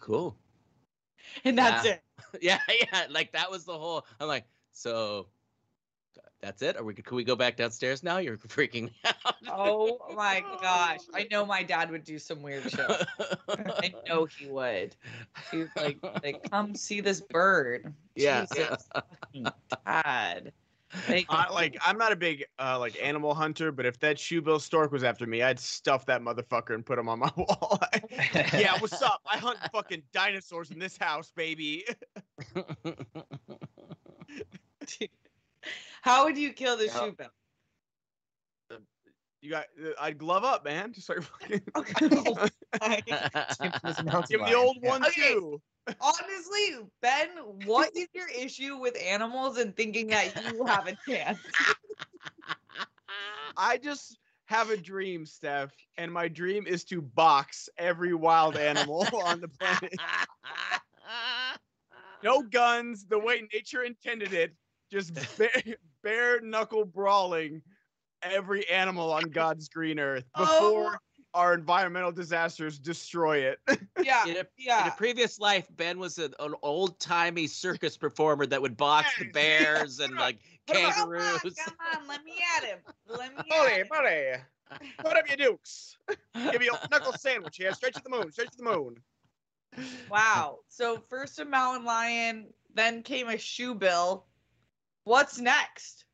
"Cool." And that's Yeah. it. yeah, yeah. Like that was the whole. I'm like, so that's it. Are we? Can we go back downstairs now? You're freaking me out. Oh my gosh. I know my dad would do some weird shit. I know he would. He's like, like, come see this bird. Yeah. Jesus dad. I, like I'm not a big uh, like animal hunter, but if that shoebill stork was after me, I'd stuff that motherfucker and put him on my wall. yeah, what's up? I hunt fucking dinosaurs in this house, baby. How would you kill the Yeah. shoe bill? You got, uh, I'd glove up, man. Just like fucking Okay. give him the old one Okay. too. Honestly, Ben, what is your issue with animals and thinking that you have a chance? I just have a dream, Steph, and my dream is to box every wild animal on the planet. No guns, the way nature intended it. Just bare, bare knuckle brawling every animal on God's green earth Oh. before our environmental disasters destroy it. Yeah, In a, in a previous life, Ben was an, an old timey circus performer that would box the bears and like Come on, kangaroos. Come on, let me at him. Let me at buddy, him. buddy, put up your dukes. Give you a knuckle sandwich here, straight to the moon, straight to the moon. Wow. So first a mountain lion, then came a shoe bill. What's next?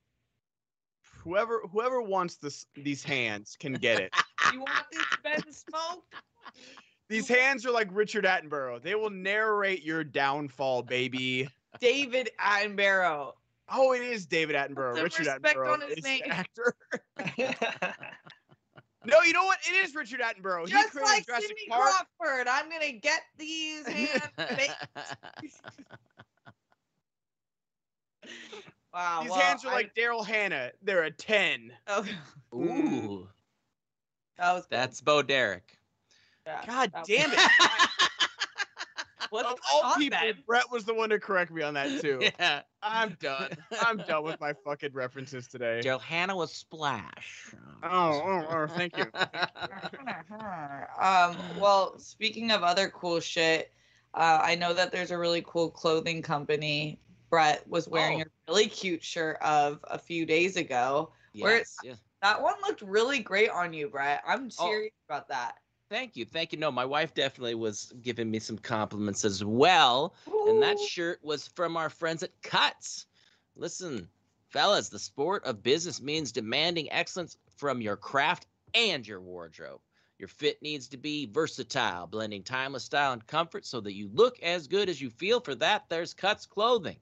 Whoever whoever wants this these hands can get it. You want this Ben Smoke? These hands are like Richard Attenborough. They will narrate your downfall, baby. David Attenborough. Oh, it is David Attenborough. Put Richard Attenborough on his is name. actor. No, you know what? It is Richard Attenborough. Just created like Jurassic Sidney Park. Crawford, I'm gonna get these hands. baked. Wow. These well, hands are I- like Daryl Hannah. They're a 10. Okay. Ooh, That was that's Bo Derek. Yeah, God that was- damn it. What's of all people, Ben? Brett was the one to correct me on that too. Yeah, I'm done. I'm done with my fucking references today. Johanna was Splash. Oh, oh, oh, thank you. um, well, speaking of other cool shit, uh, I know that there's a really cool clothing company Brett was wearing Oh. a really cute shirt of a few days ago. Where- yes, yes. That one looked really great on you, Brett. I'm Oh. serious about that. Thank you, thank you. No, my wife definitely was giving me some compliments as well. And that shirt was from our friends at Cuts. Listen, fellas, the sport of business means demanding excellence from your craft and your wardrobe. Your fit needs to be versatile, blending timeless style and comfort so that you look as good as you feel. For that, there's Cuts clothing.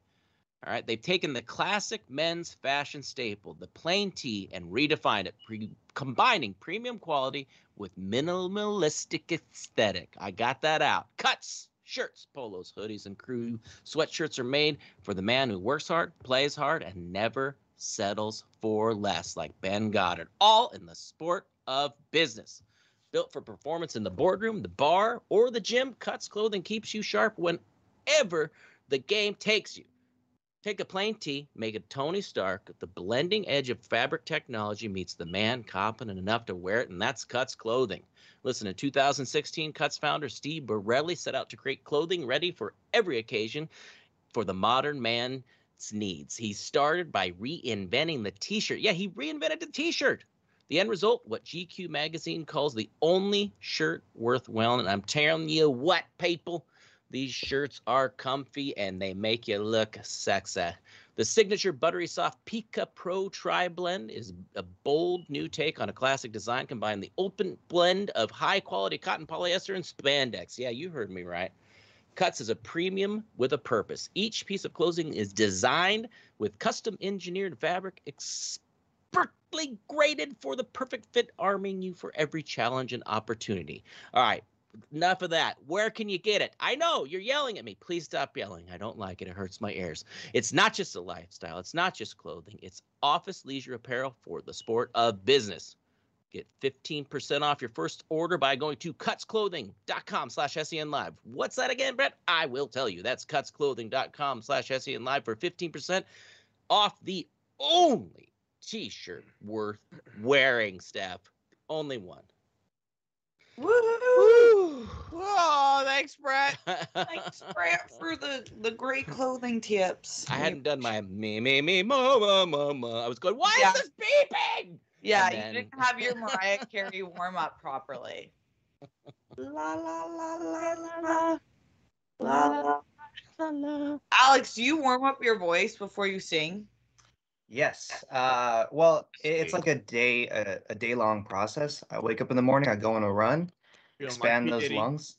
All right, they've taken the classic men's fashion staple, the plain tee, and redefined it, pre- combining premium quality with minimalistic aesthetic. I got that out. Cuts, shirts, polos, hoodies, and crew sweatshirts are made for the man who works hard, plays hard, and never settles for less, like Ben Goddard. All in the sport of business. Built for performance in the boardroom, the bar, or the gym, Cuts clothing keeps you sharp whenever the game takes you. Take a plain tee, make it Tony Stark. The blending edge of fabric technology meets the man competent enough to wear it, and that's Cuts clothing. Listen, in 2016, Cuts founder Steve Borelli set out to create clothing ready for every occasion for the modern man's needs. He started by reinventing the t shirt. Yeah, he reinvented the t shirt. The end result, what GQ magazine calls the only shirt worth wearing. And I'm telling you what, people, these shirts are comfy and they make you look sexy. The signature buttery soft PYCA Pro Tri Blend is a bold new take on a classic design, combining the open blend of high quality cotton polyester and spandex. Yeah, you heard me right. Cuts is a premium with a purpose. Each piece of clothing is designed with custom engineered fabric expertly graded for the perfect fit, arming you for every challenge and opportunity. All right, enough of that. Where can you get it? I know you're yelling at me. Please stop yelling. I don't like it. It hurts my ears. It's not just a lifestyle, it's not just clothing, it's office leisure apparel for the sport of business. Get 15% off your first order by going to cutsclothing.com slash SEN Live. What's that again, Brett? I will tell you. That's cutsclothing.com slash SEN Live for 15% off the only t-shirt worth wearing, Steph. Only one. Woo! Oh, thanks, Brett. Thanks, Brett, for the the great clothing tips. I hadn't done my me, me, me, mama, mama. I was going, why Yeah. is this beeping? Yeah, And you didn't have your Mariah Carey warm up properly. La la la la la la la la. Alex, do you warm up your voice before you sing? Yes. Uh, well, i- it's like a day a, a day long process. I wake up in the morning, I go on a run, Feeling expand P. those Diddy. lungs.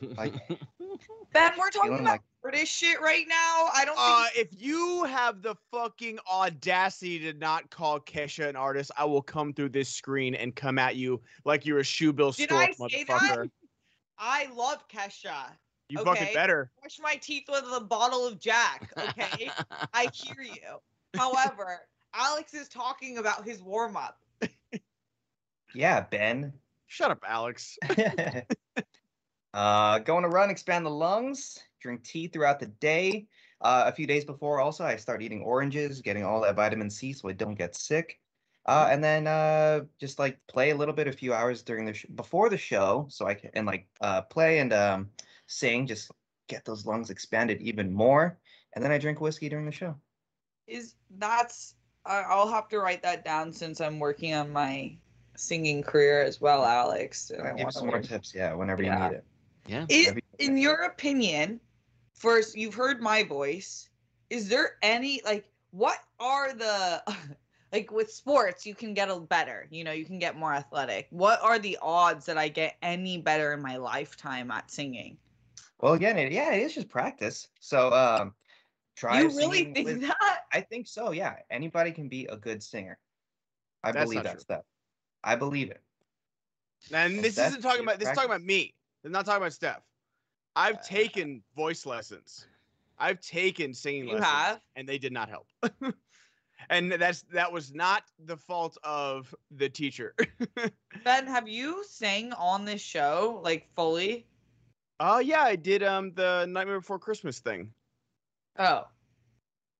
Like Ben, we're talking about like British shit right now. I don't Uh, think if you have the fucking audacity to not call Kesha an artist, I will come through this screen and come at you like you're a shoe bill Did stork, I that? motherfucker. I love Kesha. You Okay. fucking better. Brush my teeth with a bottle of Jack, okay? I hear you. However, Alex is talking about his warm up. yeah, Ben. Shut up, Alex. uh, go on a run, expand the lungs, drink tea throughout the day. Uh, a few days before, also, I start eating oranges, getting all that vitamin C so I don't get sick. Uh, and then uh, just like play a little bit, a few hours during the sh- before the show, so I can and like uh, play and um, sing, just get those lungs expanded even more. And then I drink whiskey during the show. Is that's I- I'll have to write that down since I'm working on my singing career as well, Alex. and I I'll give some more learn. tips, yeah, whenever Yeah. you need it. yeah. Is, Every- in your opinion, first you've heard my voice. Is there any like what are the like with sports you can get a better, you know, you can get more athletic. What are the odds that I get any better in my lifetime at singing? Well, again, it, yeah, it is just practice. So um, try. you really think with- that? I think so. Yeah, anybody can be a good singer. I That's believe not that stuff. I believe it. And And this isn't talking about this is talking about me. It's not talking about Steph. I've Uh, taken voice lessons. I've taken singing You lessons, have? and they did not help. and that's that was not the fault of the teacher. Ben, have you sang on this show like fully? Oh yeah, I did um the Nightmare Before Christmas thing. Oh,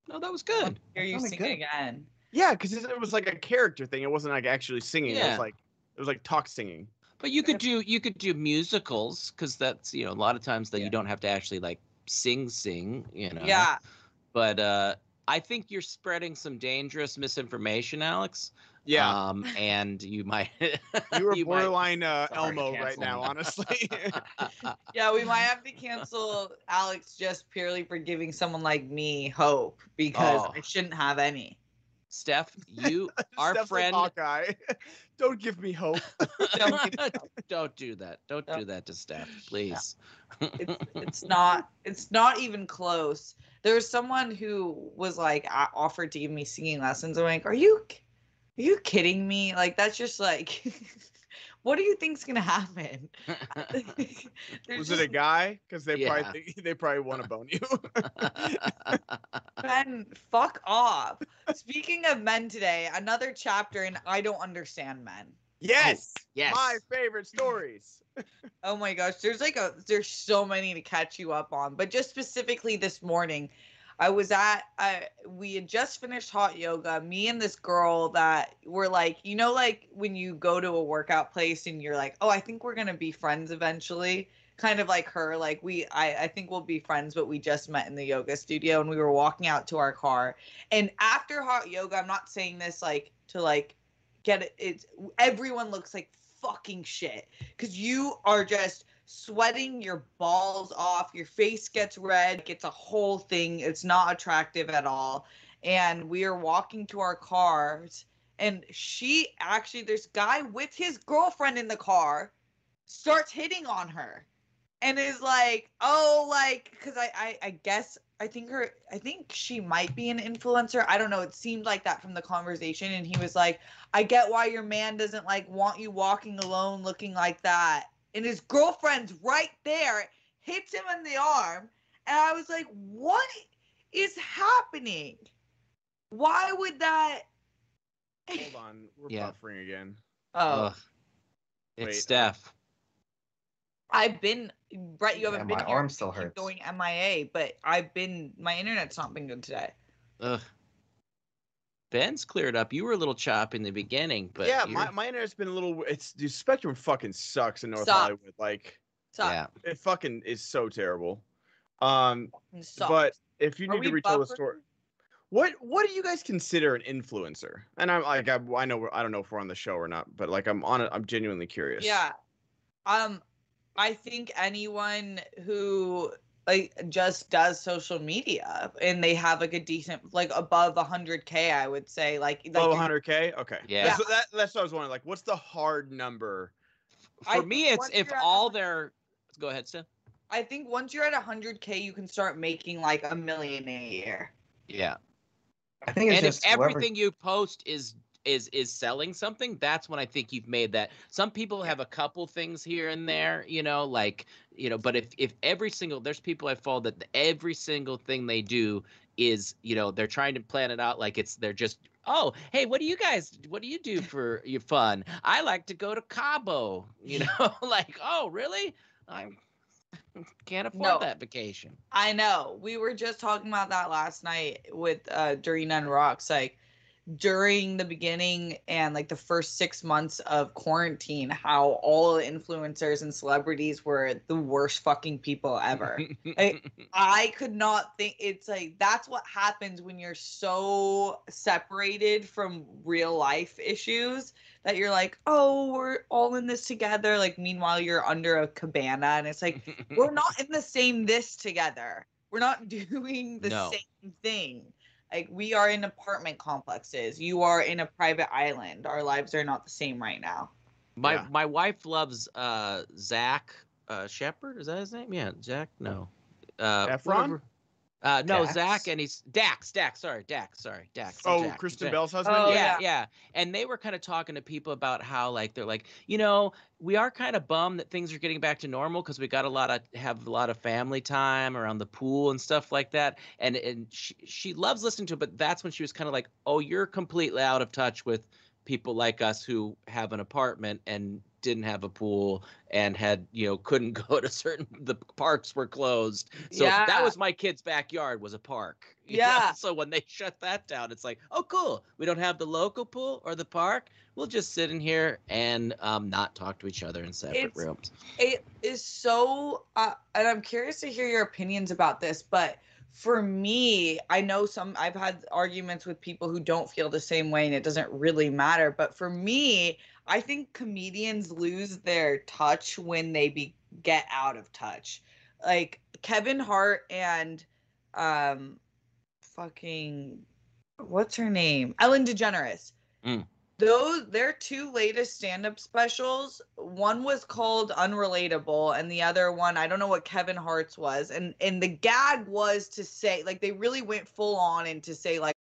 No, that was good. hear you sounded sing good. again. Yeah, because it was like a character thing. It wasn't like actually singing. It Yeah. was like it was like talk singing. But you could do you could do musicals because that's you know a lot of times that Yeah. you don't have to actually like sing sing you know. Yeah. But uh, I think you're spreading some dangerous misinformation, Alex. Yeah, Um, and you might. you were might- borderline uh, Elmo right now, honestly. Yeah, we might have to cancel Alex just purely for giving someone like me hope because Oh. I shouldn't have any. Steph, you, our Steph's like friend. Hawkeye. Don't give me hope. Don't give- Don't do that. Don't No. do that to Steph, please. It's it's not it's not even close. There was someone who was like a- offered to give me singing lessons. I'm like, are you are you kidding me? Like that's just like what do you think's gonna happen? There's Was it a guy? Because they Yeah. probably think, they probably want to bone you. Ben, fuck off. Speaking of men today, another chapter in I don't understand men. yes, oh, yes. my favorite stories. Oh my gosh, there's like a there's so many to catch you up on. But just specifically this morning, I was at uh, we had just finished hot yoga. Me and this girl that were like, you know, like when you go to a workout place and you're like, oh, I think we're gonna be friends eventually. Kind of like her, like we, I, I think we'll be friends, but we just met in the yoga studio and we were walking out to our car. And after hot yoga, I'm not saying this like to like get it. It's everyone looks like fucking shit because you are just sweating your balls off. Your face gets red. It's a whole thing. It's not attractive at all. And we are walking to our cars, and she actually, there's guy with his girlfriend in the car, starts hitting on her, and is like, oh, like, because I, I, I guess. I think her I think she might be an influencer. I don't know. It seemed like that from the conversation and he was like, I get why your man doesn't like want you walking alone looking like that. And his girlfriend's right there, hits him in the arm. And I was like, what is happening? Why would that? Hold on, we're Yeah. buffering again. Oh, Ugh. It's Wait, uh, Steph. I've been, Brett, you Yeah, haven't been my here. arm still I keep hurts. Going MIA, but I've been, my internet's not been good today. Ugh. Ben's cleared up. You were a little choppy in the beginning, but yeah, you're- my, my internet's been a little. It's the Spectrum fucking sucks in North Sucks. Hollywood. Like So, yeah. it fucking is so terrible. Um, but if you need to we retell the story, what what do you guys consider an influencer? And I'm like, I, I know I don't know if we're on the show or not, but like I'm on it. I'm genuinely curious. Yeah. Um I think anyone who like just does social media and they have like a decent like above 100k i would say like, like Below 100k. Okay. Yeah. That's, what- that, that's what I was wondering. Like, what's the hard number? For I me, it's if you're at all their. Go ahead, Steph. i think once you're at 100k you can start making like a million a year Yeah. I think it's and if just whoever- everything you post is is is selling something that's when i think you've made that some people have a couple things here and there you know like you know but if if every single there's people i follow that every single thing they do is you know they're trying to plan it out like it's they're just oh hey what do you guys what do you do for your fun i like to go to cabo you know like oh really i can't afford No. that vacation I know. We were just talking about that last night with uh Dorina and Rocks. Like during the beginning and like the first six months of quarantine, how all influencers and celebrities were the worst fucking people ever. I could not think it's like that's what happens when you're so separated from real life issues that you're like, oh, we're all in this together. Like, meanwhile, you're under a cabana, and it's like, we're not in the same this together. We're not doing the No. same thing. Like, we are in apartment complexes. You are in a private island. Our lives are not the same right now. My Yeah. my wife loves uh Zach uh Shepard. Is that his name? Yeah, Zach. No. Uh, Efron? whatever. Uh, no, Dax? Zach and he's Dax. Dax. Sorry, Dax. Sorry, Dax. Oh, Zach, Kristen Zach. Bell's husband. Oh, yeah, yeah. yeah, And they were kind of talking to people about how like they're like, you know, we are kind of bummed that things are getting back to normal because we got a lot of have a lot of family time around the pool and stuff like that. And and she she loves listening to it, but that's when she was kind of like, oh, you're completely out of touch with people like us who have an apartment and didn't have a pool and had you know couldn't go to certain the parks were closed so that was my kid's backyard was a park you know? Yeah. so when they shut that down it's like oh cool we don't have the local pool or the park we'll just sit in here and um, not talk to each other in separate It's- rooms it is so uh, and i'm curious to hear your opinions about this but for me i know some i've had arguments with people who don't feel the same way and it doesn't really matter but for me i think comedians lose their touch when they be get out of touch. Like kevin hart and um fucking what's her name? Ellen degeneres. Mm. those their two latest stand-up specials one was called unrelatable and the other one i don't know what kevin hart's was. And and the gag was to say like they really went full on and to say like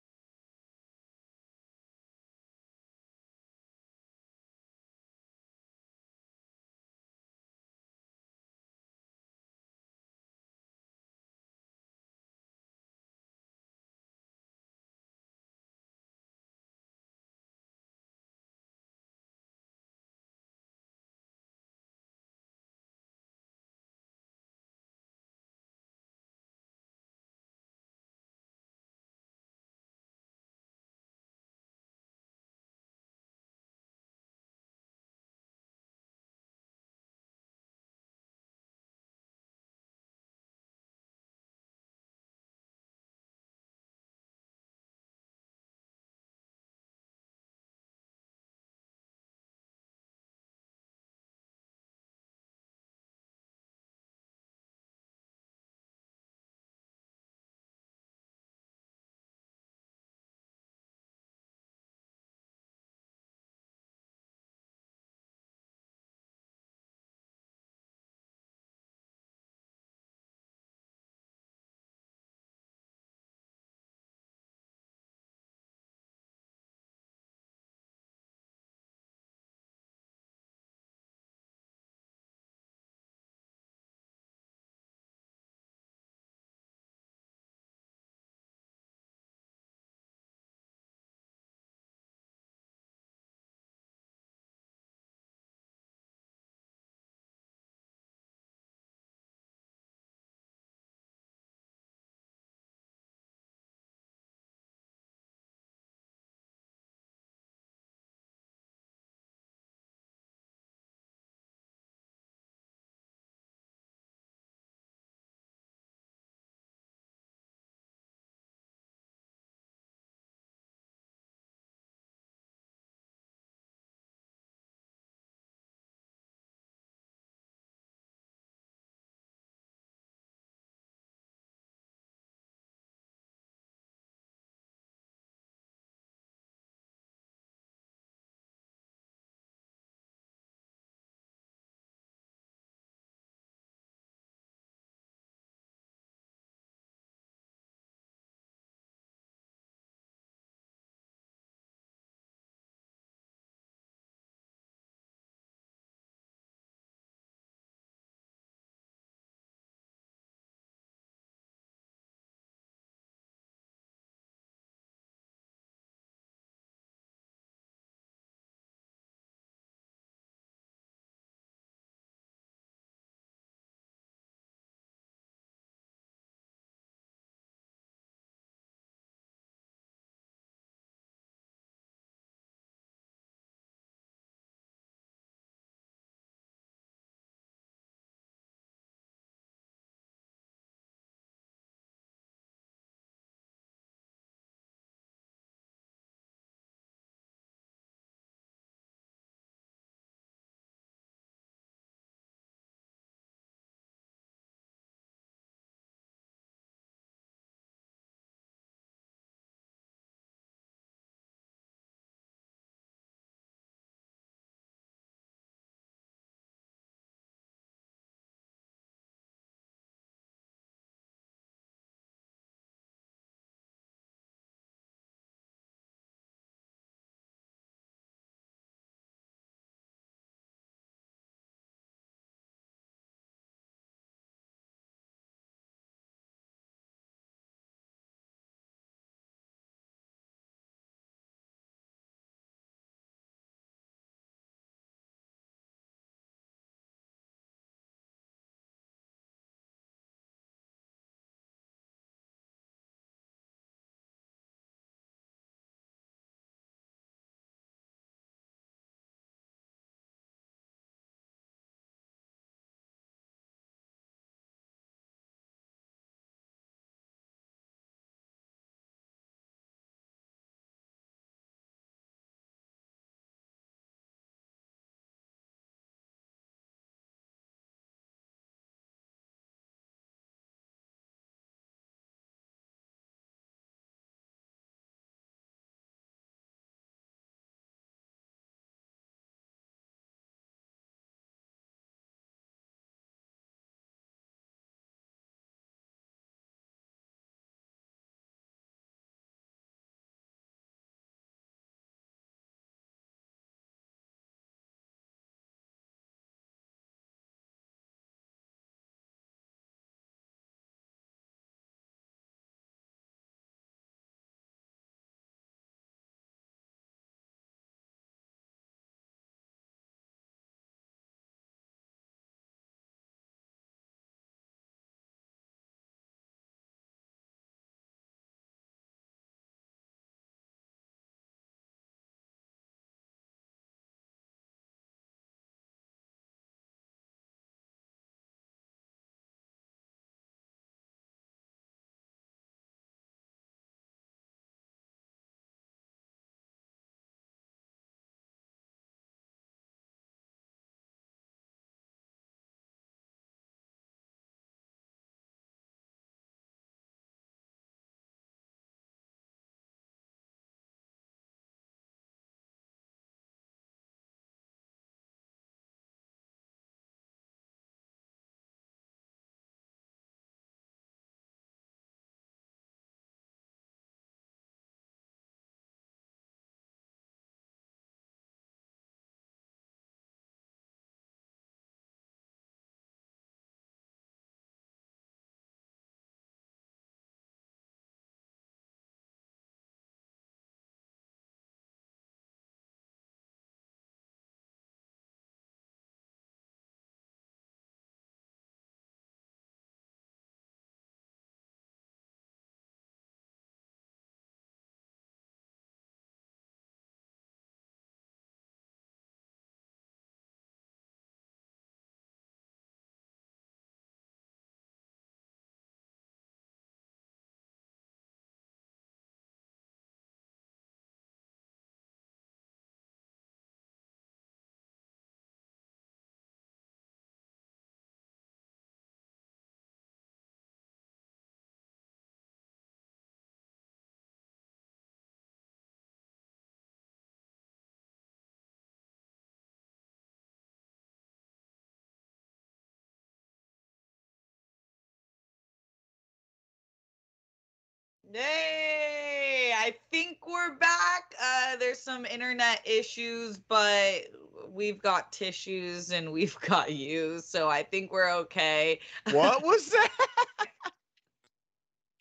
Hey, I think we're back. Uh, there's some internet issues, but we've got tissues and we've got you, so I think we're okay. What was that?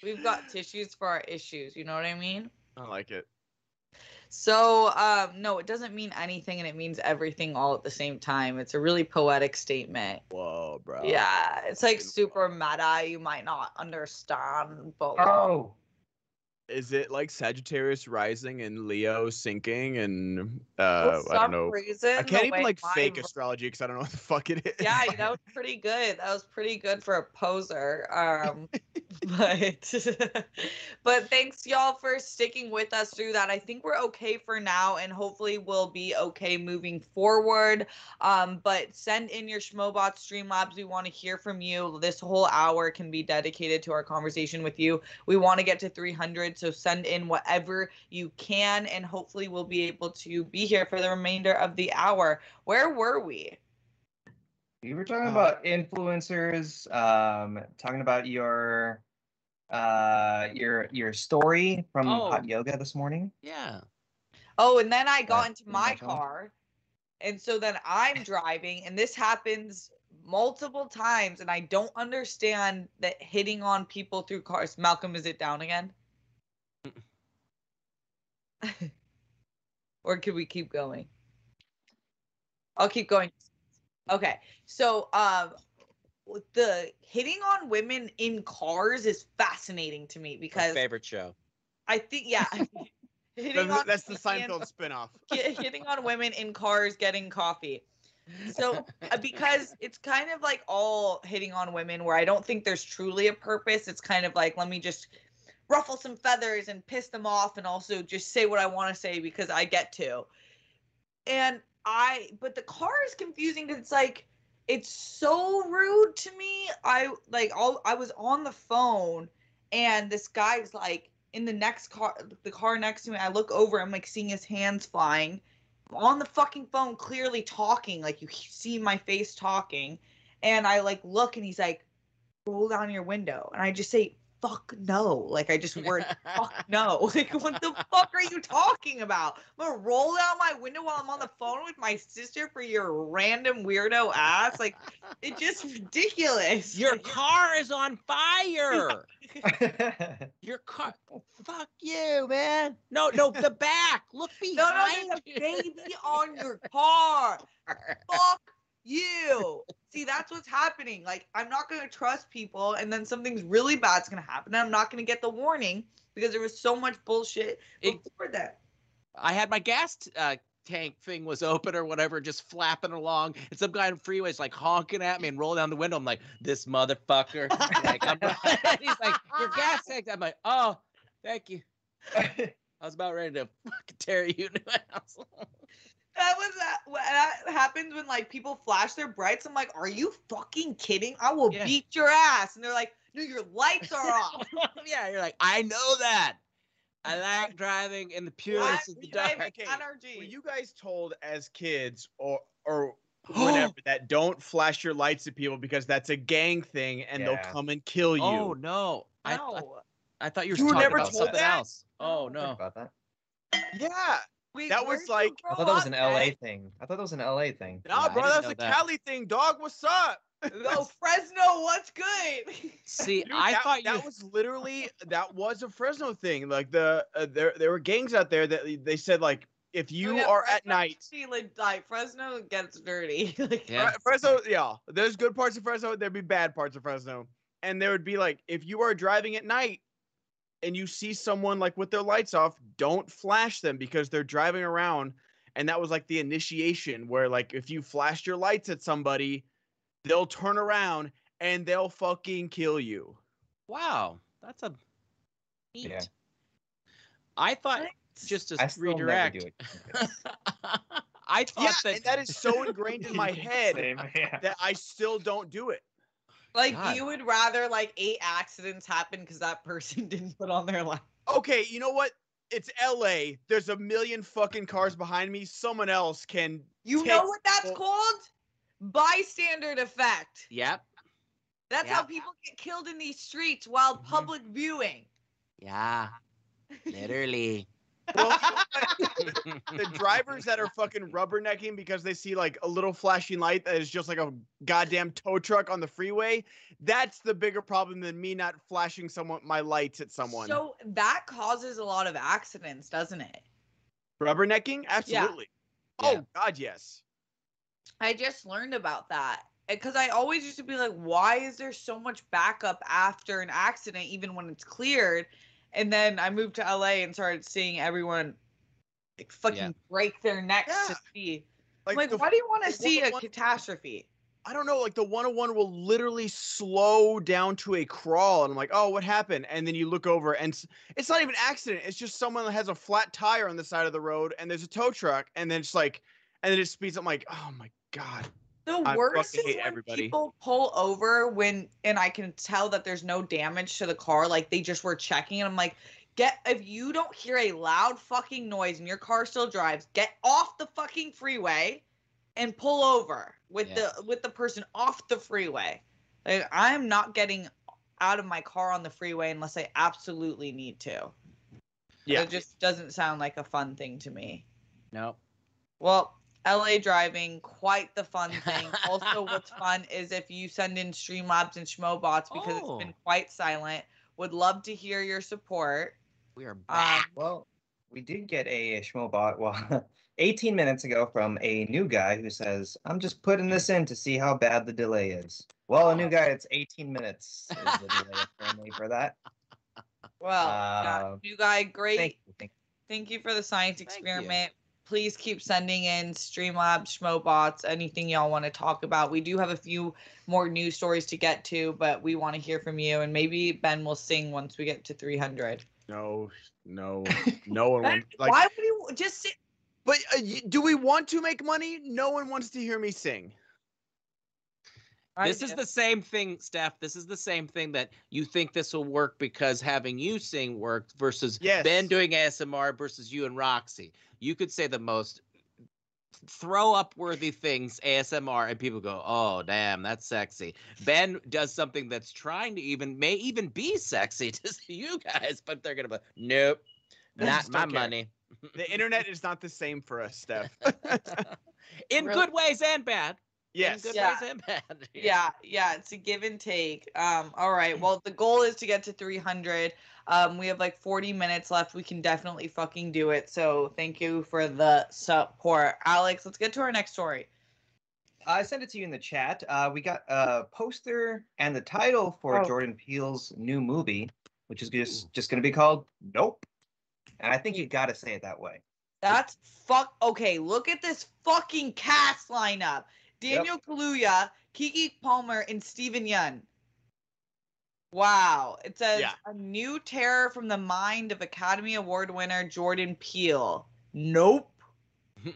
We've got tissues for our issues. You know what I mean? I like it. So, um, no, it doesn't mean anything, and it means everything all at the same time. It's a really poetic statement. Whoa, bro. Yeah, it's like super meta. You might not understand, but Oh, Is it like Sagittarius rising and Leo sinking and uh I don't know. reason, I can't even like fake astrology because I don't know what the fuck it is. yeah, that was pretty good. That was pretty good for a poser. Um, but but thanks y'all for sticking with us through that. I think we're okay for now, and hopefully we'll be okay moving forward. Um, but send in your Schmobot Streamlabs. We want to hear from you. This whole hour can be dedicated to our conversation with you. We want to get to 300, so send in whatever you can, and hopefully we'll be able to be here for the remainder of the hour. Where were we? we were talking Uh, about influencers. Um, talking about your uh your your story from Oh. hot yoga this morning. Yeah. Oh, and then I got Yeah, into my car. And so then I'm driving, and this happens multiple times, and I don't understand that hitting on people through cars. Malcolm, is it down again? or could we keep going? I'll keep going. Okay. So um the hitting on women in cars is fascinating to me My because favorite show. I think yeah. hitting That's, on that's the Seinfeld spinoff. hitting on women in cars getting coffee. So uh, because it's kind of like all hitting on women where I don't think there's truly a purpose. It's kind of like let me just ruffle some feathers and piss them off and also just say what I want to say because I get to. And I but the car is confusing because it's like it's so rude to me. I like all I was on the phone and this guy's like in the next car the car next to me. I look over, I'm like seeing his hands flying on the fucking phone clearly talking like you see my face talking and i like look and he's like roll down your window and i just say fuck no like i just word fuck no like what the fuck are you talking about i'm gonna roll down my window while i'm on the phone with my sister for your random weirdo ass like it's just ridiculous Your car is on fire. Your car. Fuck you, man. No, no, the back. Look behind. no no there's a baby on your car fuck you. See, that's what's happening. Like, I'm not gonna trust people, and then something's really bad's gonna happen, and I'm not gonna get the warning because there was so much bullshit It- before that. I had my gas uh, tank thing was open or whatever, just flapping along, and some guy on the freeway is like honking at me and roll down the window. I'm like, this motherfucker. like, I'm, he's like, your gas tank. I'm like, oh, thank you. I was about ready to fucking tear you a house. That was uh, that. That happens when like people flash their brights. I'm like, are you fucking kidding? I will Yeah. beat your ass. And they're like, no, your lights are off. yeah, you're like, I know that. I like driving in the purest of the dark. Driving Okay, energy. Were you guys told as kids or or whenever that don't flash your lights at people because that's a gang thing and they'll come and kill you? Oh no! I, I, no. I thought you were You were talking never about told something that? else. Oh no! about that. yeah. Wait, that was like- I thought that was an Ed? LA thing. I thought that was an LA thing. Nah, I bro, didn't that's a that. Cali thing, dog. What's up? Oh, Fresno, what's good? See, Dude, I that, thought you. that was literally that was a Fresno thing. Like the uh, there there were gangs out there that they said like if you Oh, yeah, are at night actually, like, like Fresno gets dirty. like, Yeah. Fre- Fresno, yeah, there's good parts of Fresno. There'd be bad parts of Fresno, and there would be like if you are driving at night and you see someone like with their lights off, don't flash them because they're driving around. And that was like the initiation where like if you flash your lights at somebody, they'll turn around and they'll fucking kill you. Wow, that's a neat. Yeah. I thought just to I still never redirect. do it. I thought Yeah, that, and that is so ingrained in my head Same, yeah. that I still don't do it. Like God. you would rather like eight accidents happen because that person didn't put on their light. Okay, you know what? It's LA. There's a million fucking cars behind me. Someone else can You Take know what that's full- called? Bystander effect. Yep. That's how people get killed in these streets while Mhm. public viewing. Yeah, literally. Well, the drivers that are fucking rubbernecking because they see like a little flashing light that is just like a goddamn tow truck on the freeway. That's the bigger problem than me not flashing someone my lights at someone. So that causes a lot of accidents, doesn't it? rubbernecking, absolutely. Yeah. Oh God, yes. I just learned about that eh, because I always used to be like, why is there so much backup after an accident, even when it's cleared? And then I moved to LA and started seeing everyone like fucking Yeah. break their necks to see. Like, Like, the, why do you want to see a catastrophe? I don't know, like the 101 will literally slow down to a crawl, and I'm like, oh, what happened? And then you look over, and s- it's not even accident. It's just someone that has a flat tire on the side of the road, and there's a tow truck, and then it's like, and then it speeds up. I'm like, oh my god. The I worst is when everybody. people pull over when, and I can tell that there's no damage to the car, like they just were checking, and I'm like, get if you don't hear a loud fucking noise and your car still drives, get off the fucking freeway and pull over with Yeah. the with the person off the freeway. Like I'm not getting out of my car on the freeway unless I absolutely need to. Yeah. It just doesn't sound like a fun thing to me. Nope. Well, LA driving, quite the fun thing. also, what's fun is if you send in Streamlabs and Schmobots because Oh. it's been quite silent. Would love to hear your support. We are Um, back. Well, we did get a Schmobot well 18 minutes ago from a new guy who says, I'm just putting this in to see how bad the delay is. Well, a new guy, it's 18 minutes is the delay apparently for that. well, yeah, Uh, new guy, great. Thank you. Thank Thank you for the science experiment. Please keep sending in Streamlabs, Schmobots, anything y'all want to talk about. We do have a few more news stories to get to, but we want to hear from you. And maybe Ben will sing once we get to 300. No, no, no one wants. Like, why would you just sit? but uh, do we want to make money? No one wants to hear me sing. This is the same thing, Steph. This is the same thing that you think this will work because having you sing worked versus Yes. Ben doing ASMR versus you and Roxy. You could say the most throw up worthy things ASMR and people go, "Oh, damn, that's sexy." Ben does something that's trying to even may even be sexy to you guys, but they're going to be, "Nope. I Not my care. money." The internet is not the same for us, Steph. In Really? good ways and bad. Yes. Good Yeah. ways and bad. yeah yeah it's a give and take um all right well the goal is to get to 300 um we have like 40 minutes left we can definitely fucking do it so thank you for the support alex let's get to our next story I sent it to you in the chat. Uh, we got a poster and the title for Oh. Jordan Peele's new movie, which is just just going to be called Nope. And I think you got to say it that way. that's fuck okay look at this fucking cast lineup daniel kaluuya keke palmer and Steven Yeun. Wow. It says Yeah. a new terror from the mind of Academy Award winner Jordan Peele. Nope.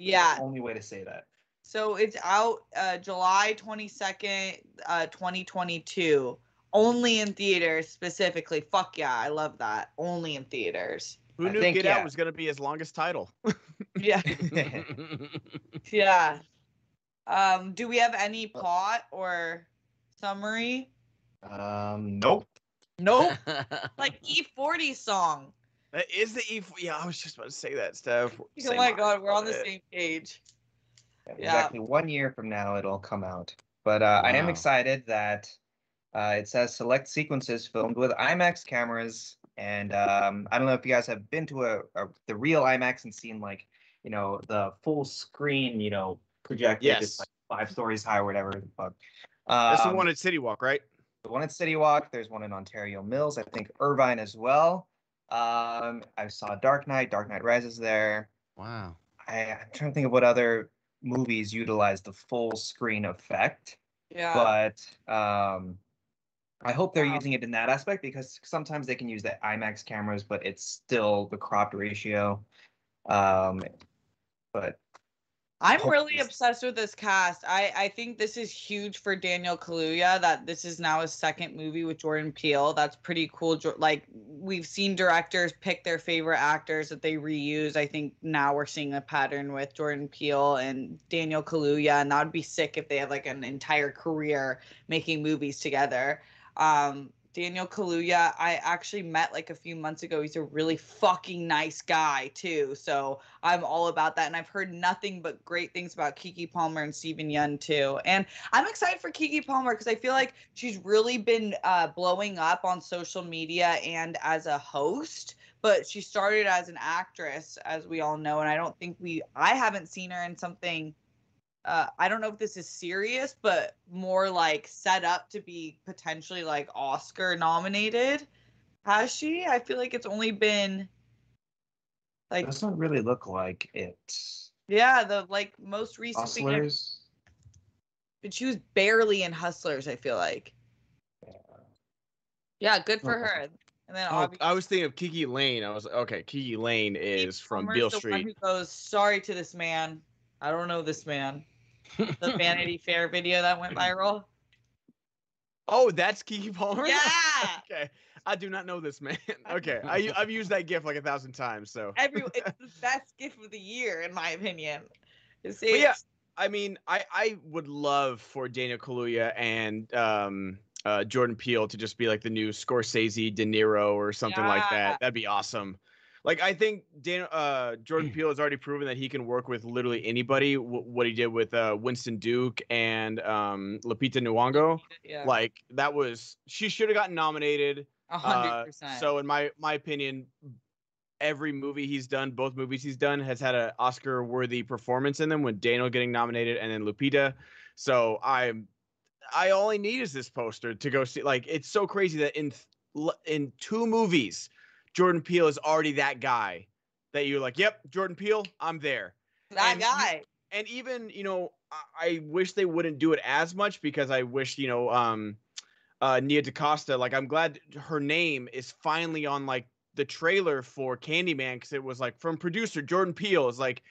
Yeah. Only way to say that. So it's out uh, July 22nd, uh, 2022. Only in theaters specifically. Fuck yeah, I love that. Only in theaters. Who I knew think, Get yeah. Out was going to be his longest title? Yeah. yeah. Um, do we have any plot or summary? Um, nope. Nope. like E40 song. That is the E. Yeah, I was just about to say that, stuff. Oh Same my god, we're on the but- same page. Yeah, Yeah. Exactly one year from now, it'll come out. But uh, I am excited that uh, it says select sequences filmed with IMAX cameras. And um, I don't know if you guys have been to a, a the real IMAX and seen like you know the full screen, you know, projected, Yes. it's like five stories high or whatever. the fuck. That's the Um, one at City Walk, right? the one at City Walk. There's one in Ontario Mills. I think Irvine as well. Um, I saw Dark Knight. Dark Knight Rises there. wow. I, I'm trying to think of what other movies utilize the full screen effect, Yeah. but um, I hope they're Wow. using it in that aspect because sometimes they can use the IMAX cameras, but it's still the cropped ratio. Um, but I'm Hope really obsessed with this cast. I, I think this is huge for Daniel Kaluuya that this is now his second movie with Jordan Peele. That's pretty cool. Like we've seen directors pick their favorite actors that they reuse. I think now we're seeing a pattern with Jordan Peele and Daniel Kaluuya, and that would be sick if they had like an entire career making movies together. Um, Daniel Kaluuya, I actually met like a few months ago. He's a really fucking nice guy too. So I'm all about that. And I've heard nothing but great things about Keke Palmer and Steven Yeun too. And I'm excited for Keke Palmer because I feel like she's really been uh, blowing up on social media and as a host. But she started as an actress, as we all know, and I don't think we I haven't seen her in something uh, I don't know if this is serious, but more like set up to be potentially like Oscar nominated. Has she? I feel like it's only been like doesn't really look like it. yeah, the like most recent thing. Hustlers. but she was barely in Hustlers. I feel like. Yeah, good for Oh. her. And then Oh, I was thinking of KiKi Layne. I was like, okay, KiKi Layne is from Palmer's Beale the one Street. Who goes? Sorry to this man. I don't know this man. The Vanity Fair video that went viral. Oh, that's Keke Palmer. Yeah. okay, I do not know this man. Okay, I, I've used that gif like a thousand times. So, Every it's the best gift of the year, in my opinion. It's, But yeah, I mean, I I would love for Daniel Kaluuya and um uh Jordan Peele to just be like the new Scorsese, De Niro, or something like that. That'd be awesome. Like I think Dan, uh, Jordan Peele has already proven that he can work with literally anybody. W- what he did with uh, Winston Duke and um, Lupita Nyong'o, yeah, like that was she should have gotten nominated. a hundred Uh, so in my my opinion, every movie he's done, both movies he's done, has had an Oscar worthy performance in them. With Daniel getting nominated and then Lupita, so I'm I only need is this poster to go see. Like it's so crazy that in th- in two movies, Jordan Peele is already that guy that you're like, yep, Jordan Peele, I'm there that and you- guy. and even you know I, I wish they wouldn't do it as much because I wish you know um uh Nia DaCosta like I'm glad her name is finally on like the trailer for Candyman because it was like from producer Jordan Peele is like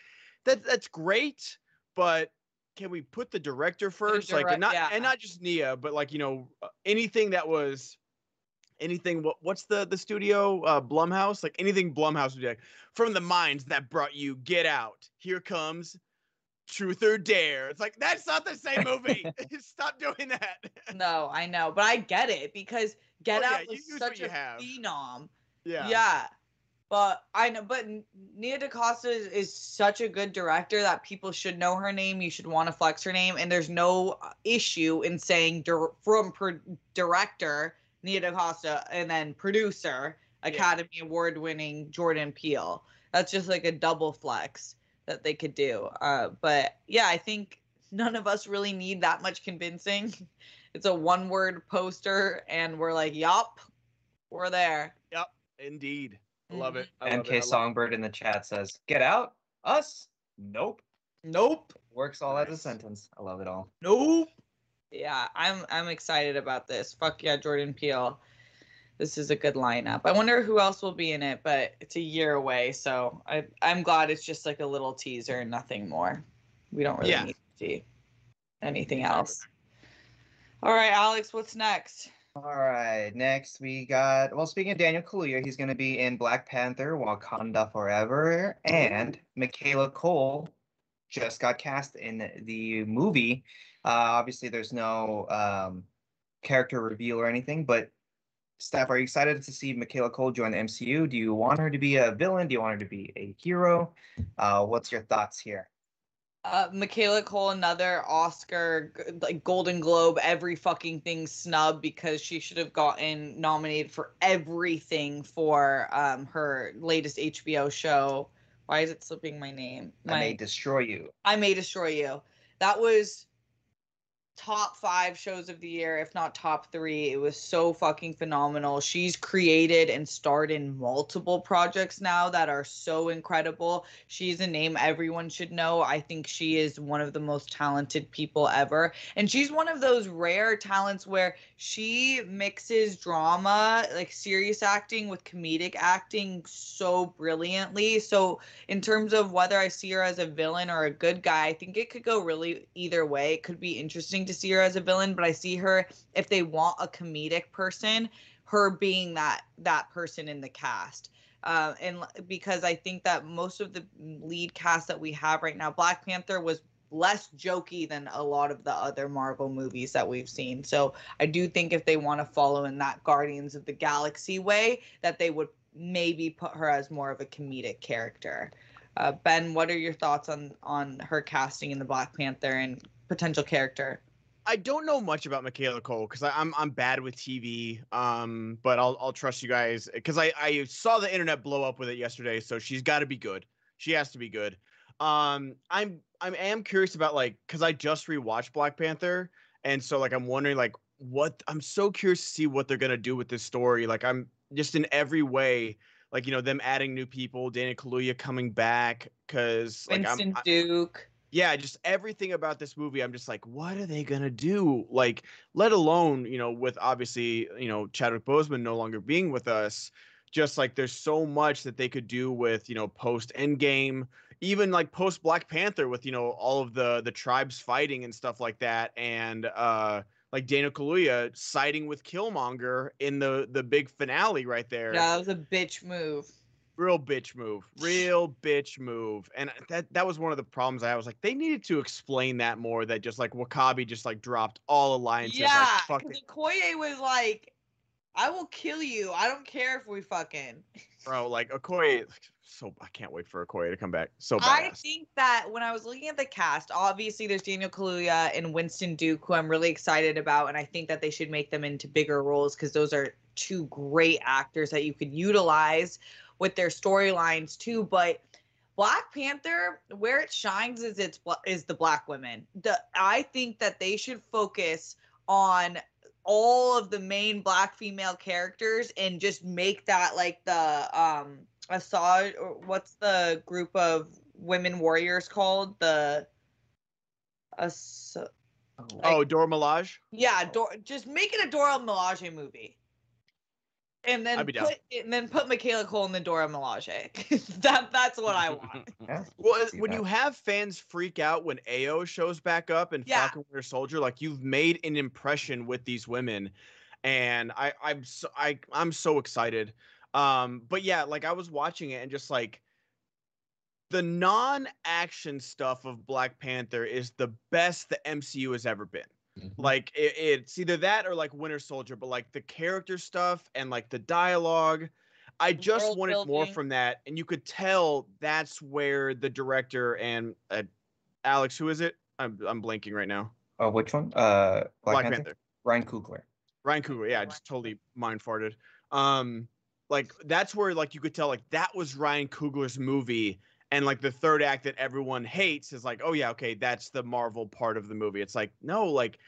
that that's great but can we put the director first like and not yeah. and not just Nia but like you know anything that was anything what what's the the studio uh Blumhouse like anything Blumhouse would be like from the minds that brought you Get Out here comes Truth or Dare it's like that's not the same movie stop doing that No, I know, but I get it because Get Oh, Out you was such a have. phenom. yeah Yeah. But I know, but Nia DaCosta is, is such a good director that people should know her name. You should want to flex her name, and there's no uh, issue in saying dir- from pro- director Nia DaCosta and then producer Academy Award winning Jordan Peele. That's just like a double flex that they could do. Uh, but yeah, I think none of us really need that much convincing. It's a one word poster, and we're like, yup, we're there. Yup, indeed I love it I love MK it. I love it. Songbird in the chat says, "Get out, us, nope." Nope. Works all as a sentence. I love it all. Nope. Yeah, I'm I'm excited about this. Fuck yeah, Jordan Peele. This is a good lineup. I wonder who else will be in it, but it's a year away, so I I'm glad it's just like a little teaser and nothing more. We don't really Yeah. need to see anything else. All right, Alex, what's next? All right, next we got. Well, speaking of Daniel Kaluuya, he's going to be in Black Panther: Wakanda Forever, and Michaela Coel just got cast in the movie. Uh, obviously, there's no um, character reveal or anything, but Steph, are you excited to see Michaela Coel join the MCU? Do you want her to be a villain? Do you want her to be a hero? Uh, what's your thoughts here? Uh, Michaela Coel, another Oscar, like Golden Globe, every fucking thing snub because she should have gotten nominated for everything for um her latest HBO show. Why is it slipping my name? I may destroy you. I May Destroy You. That was top five shows of the year, if not top three. It was so fucking phenomenal. She's created and starred in multiple projects now that are so incredible. She's a name everyone should know. I think she is one of the most talented people ever. And she's one of those rare talents where she mixes drama, like serious acting, with comedic acting so brilliantly. So, in terms of whether I see her as a villain or a good guy, I think it could go really either way. It could be interesting to see her as a villain, but I see her if they want a comedic person, her being that that person in the cast. Uh, and because I think that most of the lead cast that we have right now, Black Panther was less jokey than a lot of the other Marvel movies that we've seen. So I do think if they want to follow in that Guardians of the Galaxy way, that they would maybe put her as more of a comedic character. Uh, ben, what are your thoughts on on her casting in the Black Panther and potential character? I don't know much about Michaela Coel because I'm I'm bad with TV. Um, but I'll I'll trust you guys because I I saw the internet blow up with it yesterday. So she's got to be good. She has to be good. Um, I'm I'm am curious about like because I just rewatched Black Panther, and so like I'm wondering like what I'm so curious to see what they're gonna do with this story. Like I'm just in every way like you know them adding new people, Daniel Kaluuya coming back because like Winston I'm, Duke. Yeah, just everything about this movie, I'm just like, what are they gonna do? Like, let alone, you know, with obviously, you know, Chadwick Boseman no longer being with us, just like there's so much that they could do with, you know, post Endgame, even like post Black Panther with, you know, all of the the tribes fighting and stuff like that, and uh like Daniel Kaluuya siding with Killmonger in the the big finale right there Yeah, that was a bitch move. Real bitch move real bitch move and that that was one of the problems i had. was like they needed to explain that more that just like W'Kabi just like dropped all alliances Yeah, like Okoye was like, "I will kill you. I don't care if we fucking." bro like okoye so i can't wait for okoye to come back so I think that when I was looking at the cast, obviously there's Daniel Kaluuya and Winston Duke, who I'm really excited about, and I think that they should make them into bigger roles because those are two great actors that you could utilize with their storylines too. But Black Panther, where it shines is its is the black women. The I think that they should focus on all of the main black female characters and just make that like the um Assad or what's the group of women warriors called the As- oh dora Milaje? yeah Dor- just make it a Dora Milaje movie and then I'd be down. put and then put Michaela Coel in the Dora Milaje that that's what I want Yeah, well when that. you have fans freak out when Ayo shows back up and Yeah. falcon winter soldier like you've made an impression with these women and i i'm so i i'm so excited um but yeah like i was watching it and just like the non-action stuff of black panther is the best the mcu has ever been like it, it's either that or like winter soldier but like the character stuff and like the dialogue i just World wanted more from that and you could tell that's where the director and uh, alex who is it i'm, I'm blanking right now Oh, which one? Uh, Black, black, Panther? panther Ryan Coogler. Ryan Coogler, yeah, just totally mind farted. Um, like that's where like you could tell like that was Ryan Coogler's movie, and like the third act that everyone hates is like, oh yeah, okay, that's the Marvel part of the movie. It's like no, like,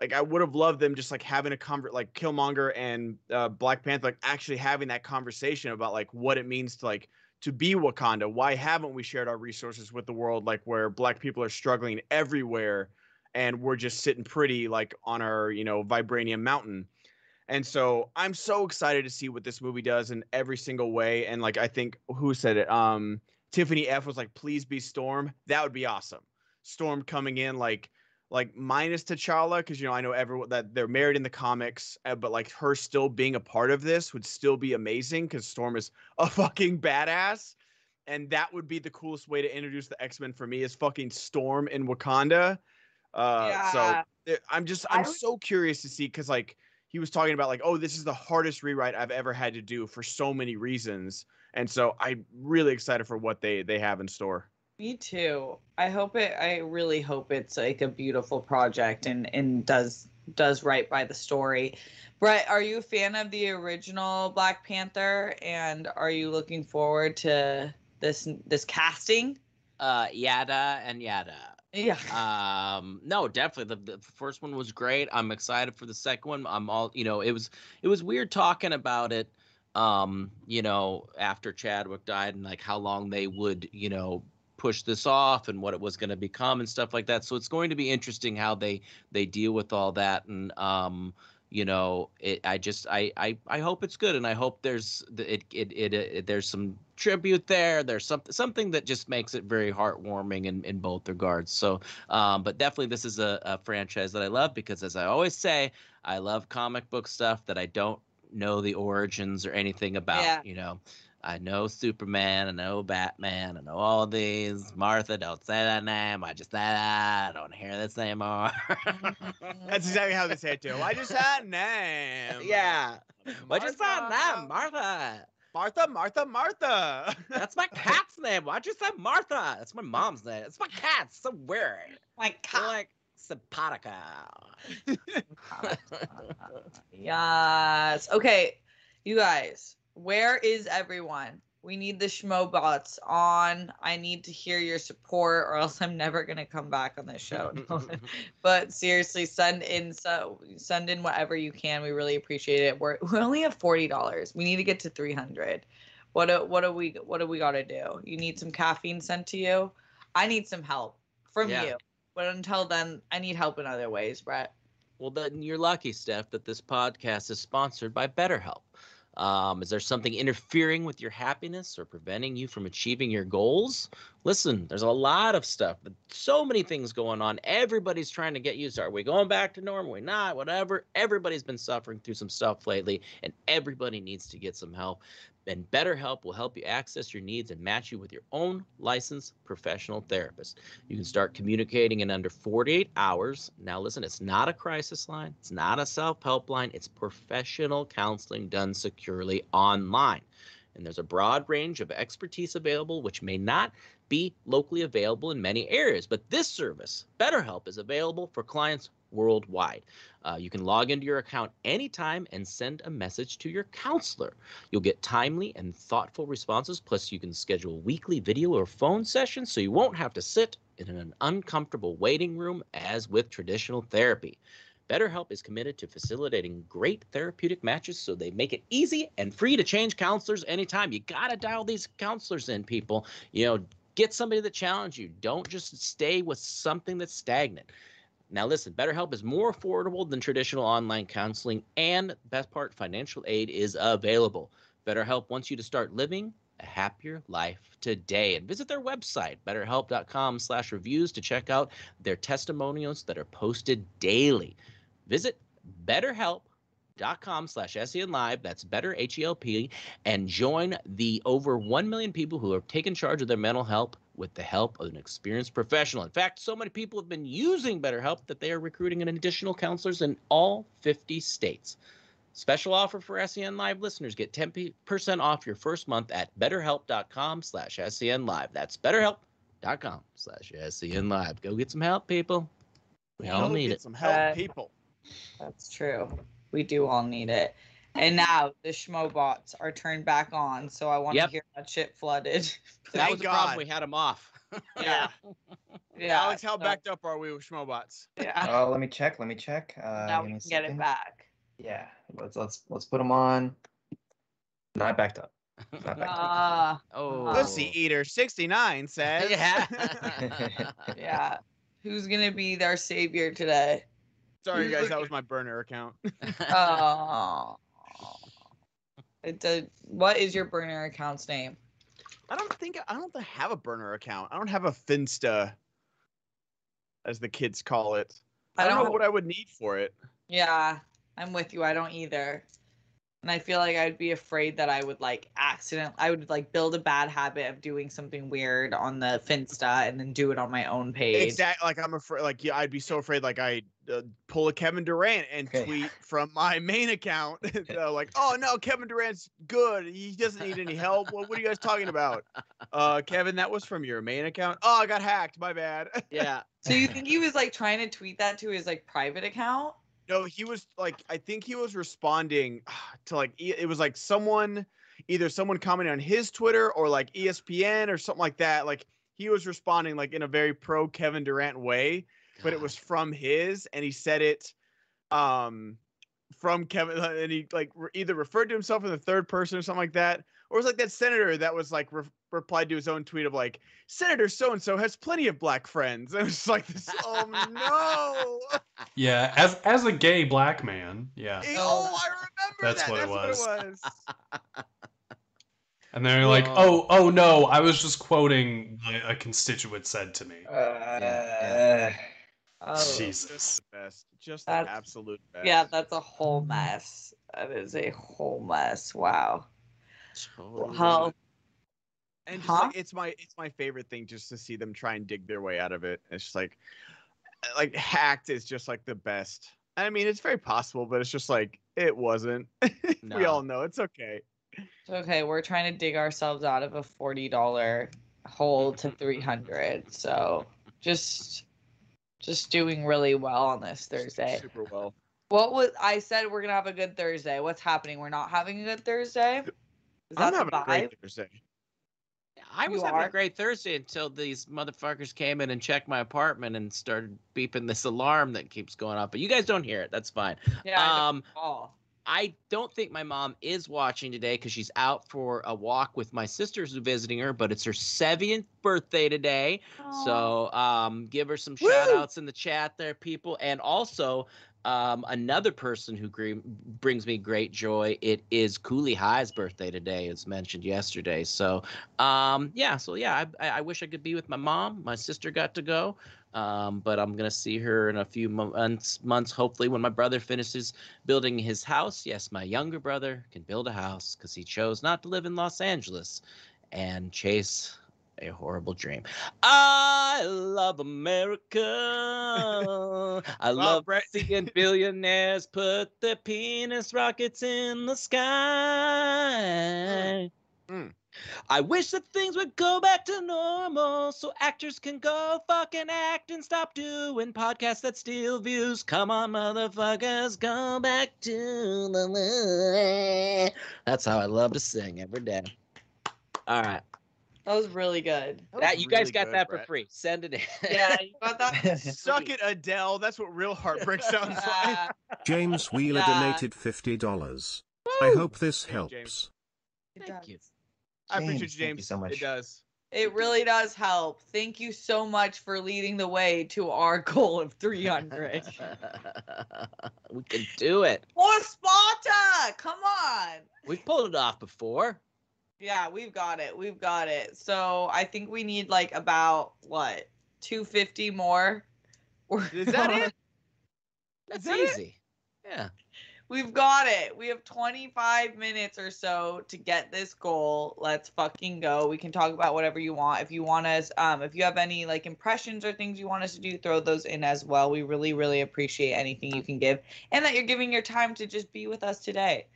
like I would have loved them just like having a convert like Killmonger and uh, Black Panther like actually having that conversation about like what it means to like to be Wakanda. Why haven't we shared our resources with the world like where Black people are struggling everywhere? and we're just sitting pretty like on our you know vibranium mountain and so i'm so excited to see what this movie does in every single way and like i think who said it um tiffany f was like please be storm. That would be awesome. Storm coming in like like minus t'challa because you know i know everyone that they're married in the comics uh, but like her still being a part of this would still be amazing because storm is a fucking badass. And that would be the coolest way to introduce the x-men for me is fucking storm in wakanda. Uh, so Yeah. th- I'm just I'm so curious to see because like he was talking about like oh this is the hardest rewrite I've ever had to do for so many reasons, and so I'm really excited for what they they have in store. Me too. I hope it. I really hope it's like a beautiful project and and does does right by the story. Brett, are you a fan of the original Black Panther? And are you looking forward to this this casting? uh, yada and yada. Yeah. um no definitely the, the first one was great i'm excited for the second one i'm all you know it was it was weird talking about it um you know after chadwick died and like how long they would you know push this off and what it was going to become and stuff like that. So it's going to be interesting how they they deal with all that and um you know it i just i i, I hope it's good and i hope there's it it, it, it there's some tribute there there's something something that just makes it very heartwarming in, in both regards. So um but definitely this is a, a franchise that i love because as i always say i love comic book stuff that i don't know the origins or anything about Yeah. you know I know Superman. I know Batman. I know all these. Martha, don't say that name. I just said that. I don't hear this anymore. That's exactly how they say it too. I just had a name. yeah. Why you say Martha. name, Martha? Martha, Martha, Martha. That's my cat's name. Why'd you say Martha? That's my mom's name. It's my cat. It's so weird. My You're like simpatico. Yes. Okay, you guys, where is everyone? We need the Schmobots on. I need to hear your support, or else I'm never gonna come back on this show. but seriously, send in so send in whatever you can. We really appreciate it. We're we only have forty dollars. We need to get to three hundred. What do, what do we what do we got to do? You need some caffeine sent to you. I need some help from Yeah. you. But until then, I need help in other ways, Brett. Well, then you're lucky, Steph, that this podcast is sponsored by BetterHelp. Um, is there something interfering with your happiness or preventing you from achieving your goals? Listen, there's a lot of stuff, so many things going on. Everybody's trying to get used. Are we going back to normal? Are we not? Whatever. Everybody's been suffering through some stuff lately, and everybody needs to get some help. And BetterHelp will help you access your needs and match you with your own licensed professional therapist. You can start communicating in under 48 hours. Now, listen, it's not a crisis line, it's not a self help line, it's professional counseling done securely online. And there's a broad range of expertise available, which may not be locally available in many areas. But this service, BetterHelp, is available for clients worldwide. Uh, you can log into your account anytime and send a message to your counselor. You'll get timely and thoughtful responses. Plus, you can schedule weekly video or phone sessions so you won't have to sit in an uncomfortable waiting room as with traditional therapy. BetterHelp is committed to facilitating great therapeutic matches so they make it easy and free to change counselors anytime. You got to dial these counselors in, people. You know, get somebody that challenges you. Don't just stay with something that's stagnant. Now, listen, BetterHelp is more affordable than traditional online counseling, and best part, financial aid is available. BetterHelp wants you to start living a happier life today. And visit their website, betterhelp.com slash reviews to check out their testimonials that are posted daily. Visit betterhelp.com slash Live. That's better H E L P and join the over 1 million people who have taken charge of their mental health with the help of an experienced professional. In fact, so many people have been using BetterHelp that they are recruiting an additional counselors in all 50 states. Special offer for SEN Live listeners. Get 10% off your first month at betterhelp.com slash SEN Live. That's betterhelp.com slash SEN Live. Go get some help, people. We all Go need get it. Some help, Uh, people. That's true. We do all need it. And now the Schmobots are turned back on, so I want Yep. to hear that shit flooded. That Thank was the problem. God. We had them off. yeah. Yeah. Alex, how so- backed up are we with Schmobots? Yeah. Oh, let me check. Let me check. Uh, now we can get it back. Yeah, let's let's let's put them on. Not backed up. Not backed up. Ah, Oh. Pussy Eater 69 says. Yeah. yeah. Who's gonna be their savior today? Sorry, guys, that was my burner account. Oh. It did, what is your burner account's name? I don't think I don't have a burner account. I don't have a Finsta, as the kids call it. I don't know what I would need for it. Yeah, I'm with you. I don't either. And I feel like I'd be afraid that I would like accident I would like build a bad habit of doing something weird on the Finsta and then do it on my own page. Exactly. Like I'm afraid. Like yeah, I'd be so afraid. Like I uh, pull a Kevin Durant and Okay. tweet from my main account. uh, like, oh no, Kevin Durant's good. He doesn't need any help. What, what are you guys talking about? Uh, Kevin, that was from your main account. Oh, I got hacked. My bad. yeah. So you think he was like trying to tweet that to his like private account? No, he was like, I think he was responding to like, it was like someone, either someone commenting on his Twitter or like ESPN or something like that. Like he was responding like in a very pro Kevin Durant way, but it was from his, and he said it, um, from Kevin, and he like re- either referred to himself in the third person or something like that, or it was like that senator that was like re- replied to his own tweet of like, Senator so and so has plenty of black friends. And it was like this. Oh no. Yeah, as as a gay black man, yeah. Oh, I remember That's that. what it That's what it was. And they're like, "Oh, oh no, I was just quoting what a constituent said to me." Uh, Oh, Jesus. Just the best. Just the absolute best. yeah, that's a whole mess. That is a whole mess. Wow. Totally. How And just Huh? like it's my it's my favorite thing just to see them try and dig their way out of it. It's just like uh, like hacked is just like the best. I mean, it's very possible, but it's just like it wasn't. we all know it's okay. It's okay, we're trying to dig ourselves out of a forty dollar hole to three hundred. So just just doing really well on this Thursday. Super well. What was I said we're gonna have a good Thursday. What's happening? We're not having a good Thursday? Is I'm that the having a great Thursday. I was You having are? a great Thursday until these motherfuckers came in and checked my apartment and started beeping this alarm that keeps going off. But you guys don't hear it. That's fine. Yeah, I um, Oh. I don't think my mom is watching today because she's out for a walk with my sisters who's visiting her, but it's her 70th birthday today. So um, give her some Woo! shout outs in the chat there, people. And also, um, another person who gre- brings me great joy. It is Cooley High's birthday today, as mentioned yesterday. So, um, yeah, so yeah, I, I I wish I could be with my mom. My sister got to go, um, but I'm gonna see her in a few months. Months, hopefully, when my brother finishes building his house. Yes, my younger brother can build a house because he chose not to live in Los Angeles and chase a horrible dream. I love America. I love Brett- seeing billionaires put their penis rockets in the sky. Mm. I wish that things would go back to normal so actors can go fucking act and stop doing podcasts that steal views. Come on, motherfuckers, go back to the. That's how I love to sing every day. All right. That was really good. That That, was you guys got good, that for Brett. free. Send it in. Yeah, you got that? Suck it, Adele. That's what real heartbreak sounds like. James Wheeler Yeah. donated $50. I hope this helps. it Thank does. you. I appreciate you, James, thank you so much. It does. It really does help. Thank you so much for leading the way to our goal of 300. we can do it. More Sparta! Come on. We've pulled it off before. Yeah, we've got it. We've got it. So I think we need like about what 250 more. Is that it? That's that it? easy. Yeah. We've got it. We have 25 minutes or so to get this goal. Let's fucking go. We can talk about whatever you want. If you want us, um, if you have any like impressions or things you want us to do, throw those in as well. We really, really appreciate anything you can give, and that you're giving your time to just be with us today.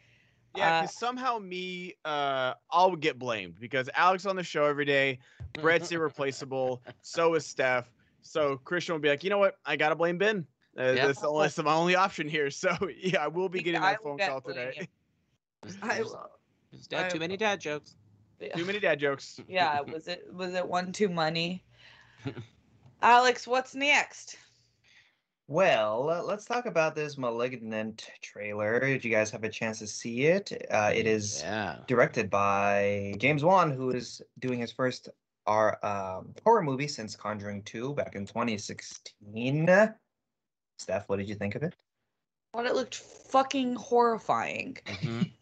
Yeah, Uh, because somehow me, uh, I'll get blamed because Alex on the show every day. Brett's irreplaceable. So is Steph. So Christian will be like, you know what? I gotta blame Ben. Uh, Yep. That's the only, that's my only option here. So yeah, I will be getting I that phone call today. There's, I there's- dad, I- too many dad jokes. Too many dad jokes. yeah, was it was it one too money? Alex, what's next? Well, uh, let's talk about this Malignant trailer. Did you guys have a chance to see it? Uh, it is Yeah. directed by James Wan, who is doing his first R, um, horror movie since Conjuring 2 back in 2016. Steph, what did you think of it? I Thought it looked fucking horrifying. Mhm.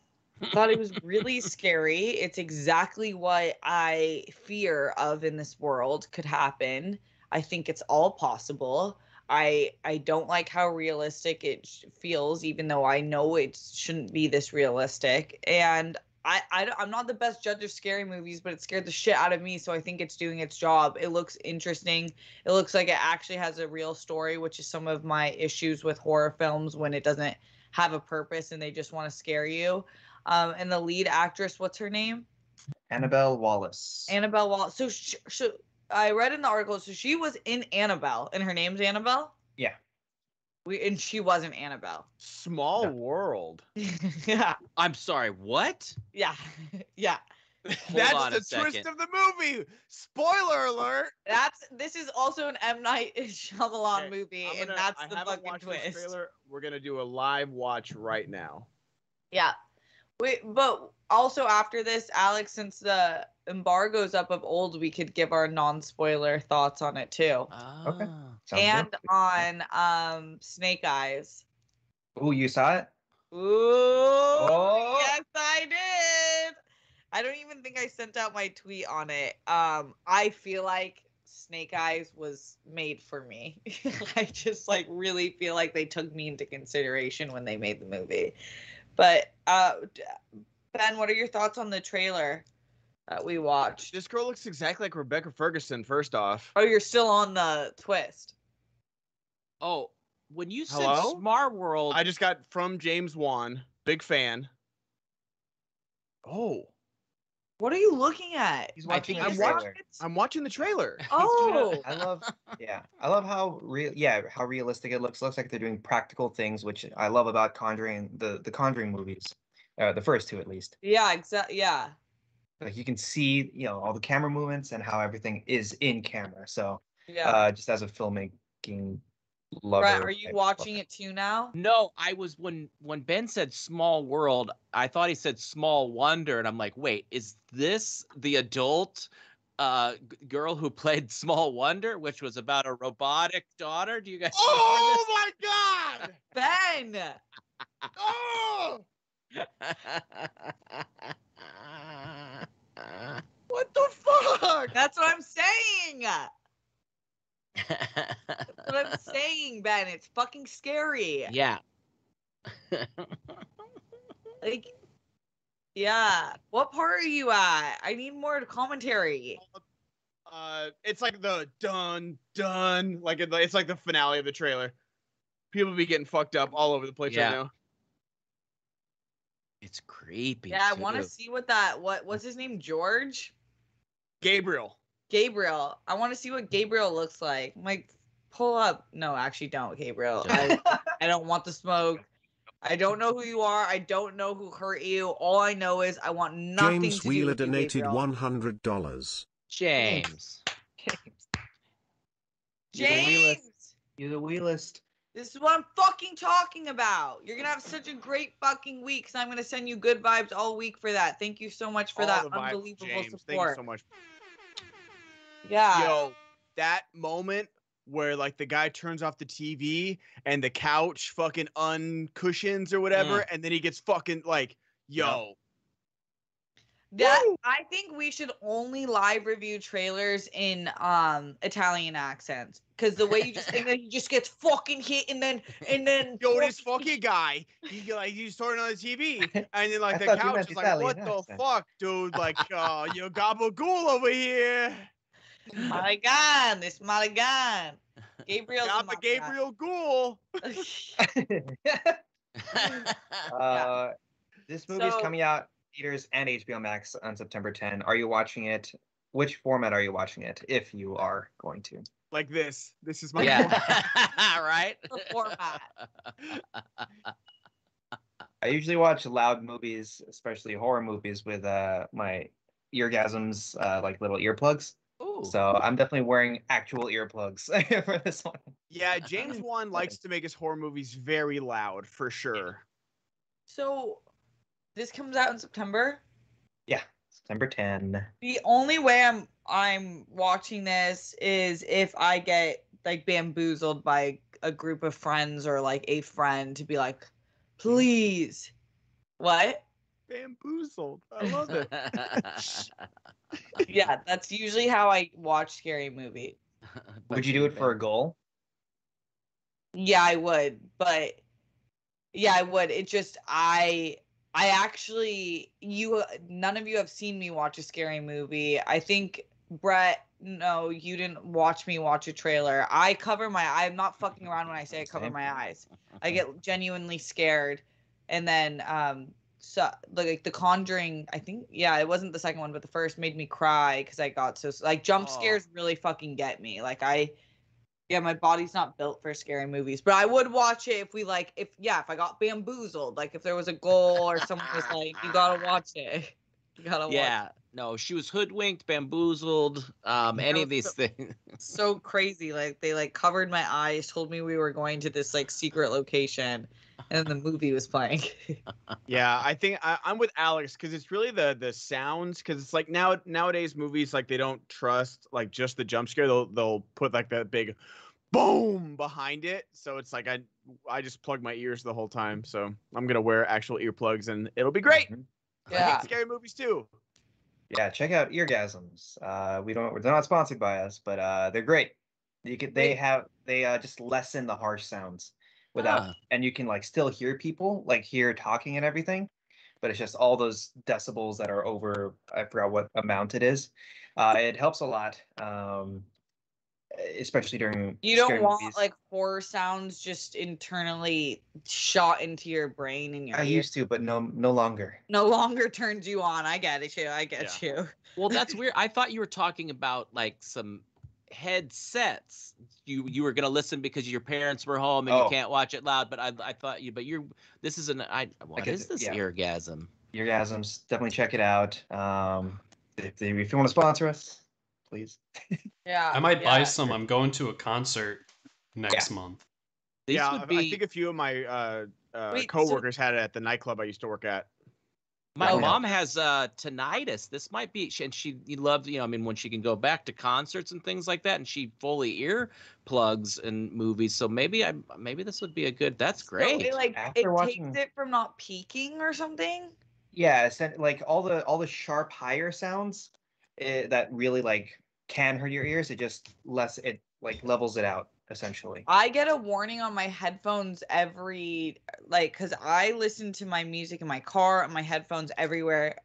thought it was really scary. It's exactly what I fear of in this world could happen. I think it's all possible. I I don't like how realistic it feels, even though I know it shouldn't be this realistic. And I, I am not the best judge of scary movies, but it scared the shit out of me. So I think it's doing its job. It looks interesting. It looks like it actually has a real story, which is some of my issues with horror films when it doesn't have a purpose and they just want to scare you. Um, and the lead actress, what's her name? Annabelle Wallis. Annabelle Wallis. So, sh- sh- I read in the article. So she was in Annabelle, and her name's Annabelle. Yeah. We and she wasn't Annabelle. Small Yeah. world. yeah, I'm sorry, what? yeah, yeah. That's on a the twist of the movie. Spoiler alert. That's this is also an M Night Shyamalan Okay, movie, I'm and that's I the fucking twist. trailer. We're gonna do a live watch right now. Yeah. Wait, but also after this, Alex, since the embargo's up of old, we could give our non-spoiler thoughts on it too. Okay. Ah. Sounds and good. on um Snake Eyes. Ooh, you saw it? Ooh, Oh. yes, I did. I don't even think I sent out my tweet on it. Um, I feel like Snake Eyes was made for me. I just like really feel like they took me into consideration when they made the movie. But uh, Ben, what are your thoughts on the trailer that we watched? This girl looks exactly like Rebecca Ferguson. First off, Oh, you're still on the twist. Oh, when you said Hello? Smart World, I just got from James Wan. Big fan. Oh, What are you looking at? He's I watching think the I'm trailer. watching- I'm watching the trailer. Oh, I love, yeah, I love how real, yeah, how realistic it looks. Looks like they're doing practical things, which I love about Conjuring, the the Conjuring movies, uh, the first two at least. yeah, exactly. Yeah. Like you can see, you know, all the camera movements and how everything is in camera. So, Yeah. uh, just as a filmmaking lover, Brett, are you watching it too now? No, I was when when Ben said small world, I thought he said small wonder, and I'm like, wait, is this the adult uh g- girl who played Small Wonder, which was about a robotic daughter? Do you guys Oh my god! Ben! Oh, remember what the fuck? That's what I'm saying. That's what I'm saying, Ben. It's fucking scary. yeah. Like, yeah. What part are you at? I need more commentary. Uh, it's like the dun dun, like it, it's like the finale of the trailer. People be getting fucked up all over the place Yeah. right now. It's creepy. Yeah, I want to see what that. What what's his name? George. Gabriel. Gabriel. I want to see what Gabriel looks like. I'm like, pull up. No, actually, don't, Gabriel. I, I don't want the smoke. I don't know who you are. I don't know who hurt you. All I know is I want nothing James to do Wheeler with you, donated Gabriel. $100. James. You're the realist. James, You're the wheelist. this is what I'm fucking talking about. You're gonna have such a great fucking week, because I'm gonna send you good vibes all week for that. Thank you so much for All that the vibes, unbelievable James. Thank you so much. Yeah. Yo, that moment where like the guy turns off the TV and the couch fucking uncushions or whatever, and then he gets fucking like, yo, That Woo! I think we should only live review trailers in um Italian accents because the way you just and then he just gets fucking hit and then and then yo, this fucking guy, he like he's turning on the TV, and then like I the couch is like, Italian what the fuck, dude? Like, uh, you gabagool over here. Maligan, this Maligan. Gabriel's Got the Gabriel Ghoul. uh, this movie is So- coming out theaters and HBO Max on September 10. Are you watching it? Which format are you watching it? If you are going to. Like this. This is my yeah. right. The format. I usually watch loud movies, especially horror movies, with uh my eargasms, uh, like little earplugs. Ooh. So I'm definitely wearing actual earplugs for this one. Yeah, James Wan likes to make his horror movies very loud for sure. So this comes out in September. Yeah, September 10. The only way I'm I'm watching this is if I get like bamboozled by a group of friends or like a friend to be like, please. What? Bamboozled. I love it. Yeah, that's usually how I watch scary movie. Would you do it for a goal? Yeah, I would, but yeah, I would. It just I I actually you none of you have seen me watch a scary movie. I think Brett, no, you didn't watch me watch a trailer. I cover my I'm not fucking around when I say I cover my eyes. I get genuinely scared. And then um so like the conjuring i think yeah it wasn't the second one but the first made me cry because i got so like jump Oh. scares really fucking get me like i yeah my body's not built for scary movies but i would watch it if we like if yeah if i got bamboozled like if there was a goal or someone was like you gotta watch it you gotta watch yeah. No, she was hoodwinked, bamboozled, um, any of these things. so crazy like they like covered my eyes told me we were going to this like secret location and the movie was playing Yeah, I think I, I'm with Alex because it's really the the sounds because it's like now nowadays movies like they don't trust like just the jump scare they'll they'll put like that big boom behind it so it's like I I just plug my ears the whole time so I'm gonna wear actual earplugs and it'll be great. Mhm. I yeah hate scary movies too. Yeah, check out Eargasms. Uh, we don't, they're not sponsored by us, but uh, they're great. You can, they have, they uh, just lessen the harsh sounds without, Ah. and you can like still hear people, like hear talking and everything, but it's just all those decibels that are over. I forgot what amount it is. Uh, it helps a lot, um, especially during. You don't scary want movies. like horror sounds just internally shot into your brain and your I ear. used to, but no, no longer. no longer turns you on. I get it, you. I get you. Well, that's weird. I thought you were talking about like some headsets. You you were gonna listen because your parents were home and Oh. you can't watch it loud. But I I thought you. But you're this is an I. What get is it, this yeah. orgasm? Orgasms, definitely check it out. Um, if, they, if you want to sponsor us, please. Yeah. I might buy some. I'm going to a concert next month. These yeah, would I- be. I think a few of my uh, uh, Wait, so- coworkers had it at the nightclub I used to work at. My Oh. mom has uh tinnitus. This might be, and she you loved, you know, I mean, when she can go back to concerts and things like that, and she fully ear plugs in movies. So maybe I, maybe this would be a good. That's So great. it, like After it watching- takes it from not peaking or something. Yeah, essen- like all the all the sharp higher sounds eh, that really like can hurt your ears. It just less it like levels it out essentially. I get a warning on my headphones every like because I listen to my music in my car and my headphones everywhere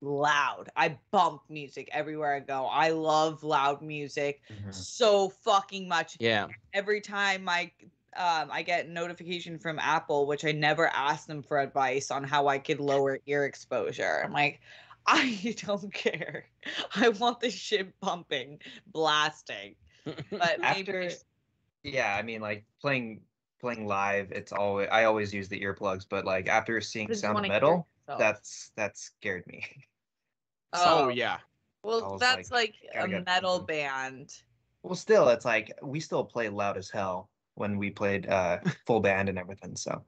loud. I bump music everywhere I go. I love loud music so fucking much. yeah. Every time I um I get notification from Apple, which I never ask them for advice on how I could lower ear exposure. I'm like, I don't care. I want this shit bumping, blasting. But maybe After yeah, I mean like playing playing live, it's always I always use the earplugs, but like after seeing just Sound of Metal, yourself. that's that scared me. Oh, yeah. Well, that's like, gotta a metal something. band. well, still, it's like we still play loud as hell when we played uh full band and everything. So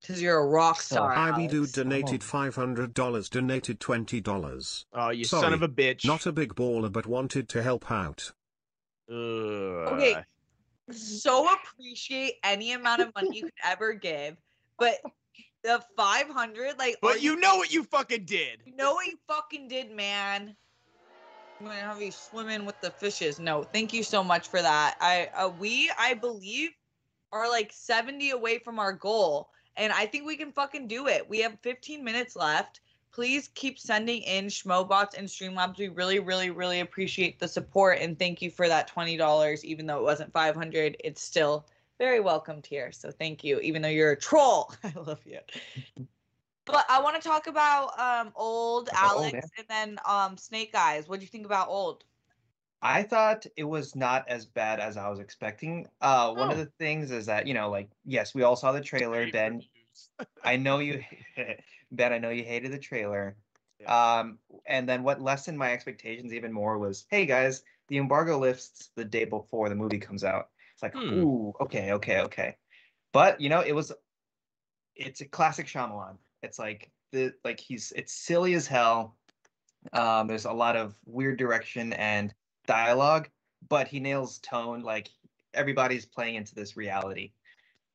Because you're a rock So, star. Ivy Dude Alex. donated $500, donated $20. Oh, you son of a bitch. Not a big baller but wanted to help out. Okay. So appreciate any amount of money you could ever give, but the 500, like, But you know what you fucking did. You know what you fucking did, man. I'm gonna have you swimming with the fishes. No, thank you so much for that. I uh, we I believe are like 70 away from our goal, and I think we can fucking do it. We have 15 minutes left. Please keep sending in Schmobots and Streamlabs. We really, really, really appreciate the support and thank you for that twenty dollars. Even though it wasn't 500, it's still very welcomed here. So thank you, even though you're a troll. I love you. But I want to talk about um old About Old, Alex and then um Snake Eyes. What do you think about old? I thought it was not as bad as I was expecting. Uh, one of Oh. the things is that you know, like, yes, we all saw the trailer. Ben, I know you, Ben, I know you hated the trailer. Um, and then what lessened my expectations even more was, hey guys, the embargo lifts the day before the movie comes out. It's like, Hmm. ooh, okay, okay, okay. But you know, it was, it's a classic Shyamalan. It's like the like he's it's silly as hell. Um, there's a lot of weird direction and dialogue, but he nails tone. Like everybody's playing into this reality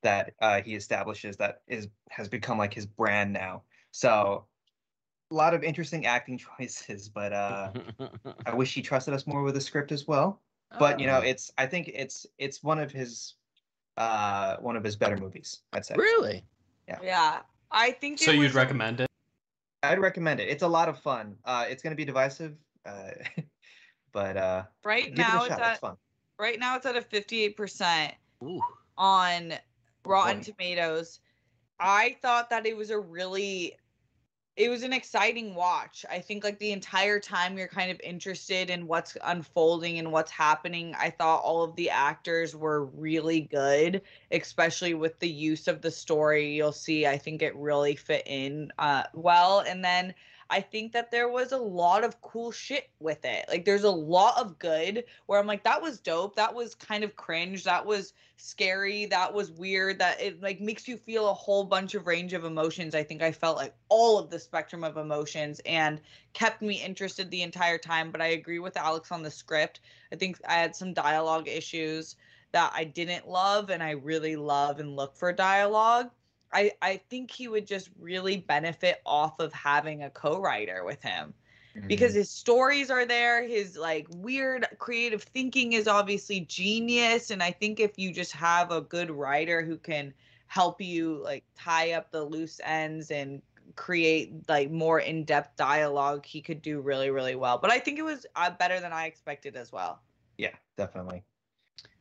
that uh, he establishes that is has become like his brand now. So a lot of interesting acting choices, but uh, I wish he trusted us more with the script as well. But you know, it's I think it's it's one of his uh one of his better movies. I'd say. really? yeah, Yeah, I think. So it you'd was recommend it? I'd recommend it. It's a lot of fun. Uh, it's gonna be divisive, uh, but uh, right give now it a it's at It's fun. right now it's at a 58% on Rotten Tomatoes. I thought that it was a really it was an exciting watch. I think like the entire time you're kind of interested in what's unfolding and what's happening. I thought all of the actors were really good, especially with the use of the story. You'll see I think it really fit in uh well and then I think that there was a lot of cool shit with it. Like there's a lot of good where I'm like that was dope. That was kind of cringe. That was scary. That was weird. That it like makes you feel a whole bunch of range of emotions. I think I felt like all of the spectrum of emotions and kept me interested the entire time. But I agree with Alex on the script. I think I had some dialogue issues that I didn't love and I really love and look for dialogue. I, I think he would just really benefit off of having a co-writer with him because his stories are there his like weird creative thinking is obviously genius and i think if you just have a good writer who can help you like tie up the loose ends and create like more in-depth dialogue, he could do really, really well. But I think it was uh, better than I expected as well. Yeah, definitely.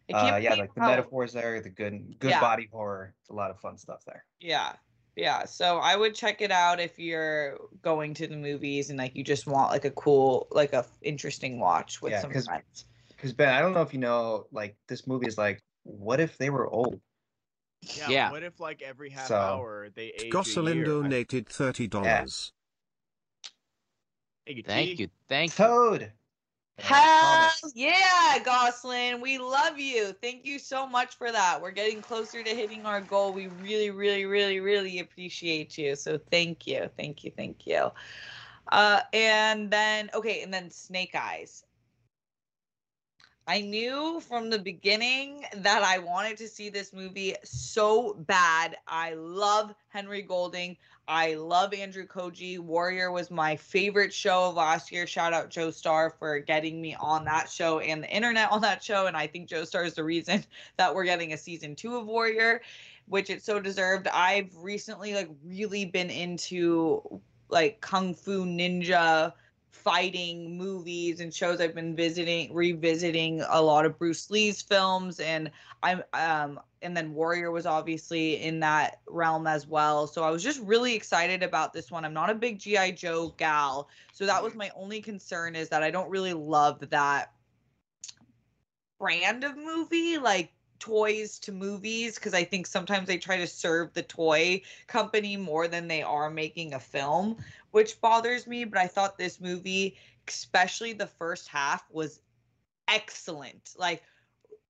I can't Uh, yeah, like the how- metaphors there, the good good Yeah. body horror. It's a lot of fun stuff there. Yeah. Yeah. So I would check it out if you're going to the movies and like you just want like a cool, like a f- interesting watch with Yeah, some 'cause- friends. Because Ben, I don't know if you know, like this movie is like, what if they were old? Yeah. Yeah. What if like every half So- hour they age a Gosselin year? I- donated $30. Thank you. Thank you. Thank you. Toad. Hell yeah, Goslin. We love you. Thank you so much for that. We're getting closer to hitting our goal. We really, really, really, really appreciate you. So thank you. Thank you. Thank you. Uh and then okay, and then Snake Eyes. I knew from the beginning that I wanted to see this movie so bad. I love Henry Golding. I love Andrew Koji. Warrior was my favorite show of last year. Shout out Joe Star for getting me on that show and the internet on that show. And I think Joe Star is the reason that we're getting a season two of Warrior, which it so deserved. I've recently like really been into like kung fu ninja fighting movies and shows I've been visiting revisiting a lot of Bruce Lee's films and I'm um and then Warrior was obviously in that realm as well. So I was just really excited about this one. I'm not a big GI Joe gal, so that was my only concern is that I don't really love that brand of movie like toys to movies because I think sometimes they try to serve the toy company more than they are making a film, which bothers me. But I thought this movie, especially the first half, was excellent. Like,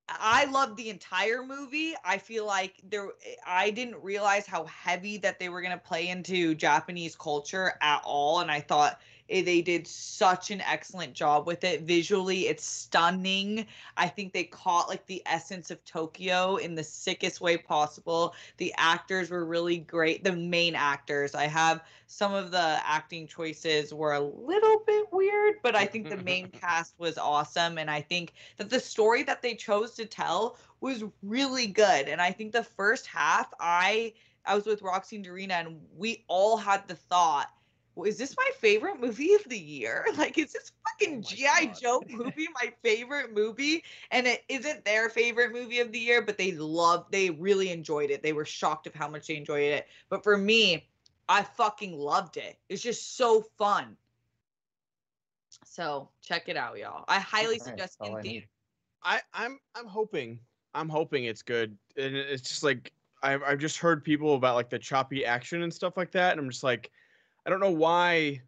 I loved the entire movie. I feel like there I didn't realize how heavy that they were going to play into Japanese culture at all and I thought Eh, they did such an excellent job with it. Visually, it's stunning. I think they caught like the essence of Tokyo in the sickest way possible. The actors were really great. The main actors. I have some of the acting choices were a little bit weird, but I think the mm-hmm. main cast was awesome and I think that the story that they chose to tell was really good. And I think the first half I I was with Roxy and Dorina and we all had the thought "Well, is this my favorite movie of the year? Like, is this oh fucking my G.I. Joe movie my favorite movie? And it isn't their favorite movie of the year, but they loved, they really enjoyed it. They were shocked of how much they enjoyed it. But for me, I fucking loved it. It's just so fun. So check it out, y'all. I highly Alright, suggest that's in I theater. I, I'm I'm hoping I'm hoping it's good, and it's just like I've I've just heard people about like the choppy action and stuff like that, and I'm just like, I don't know why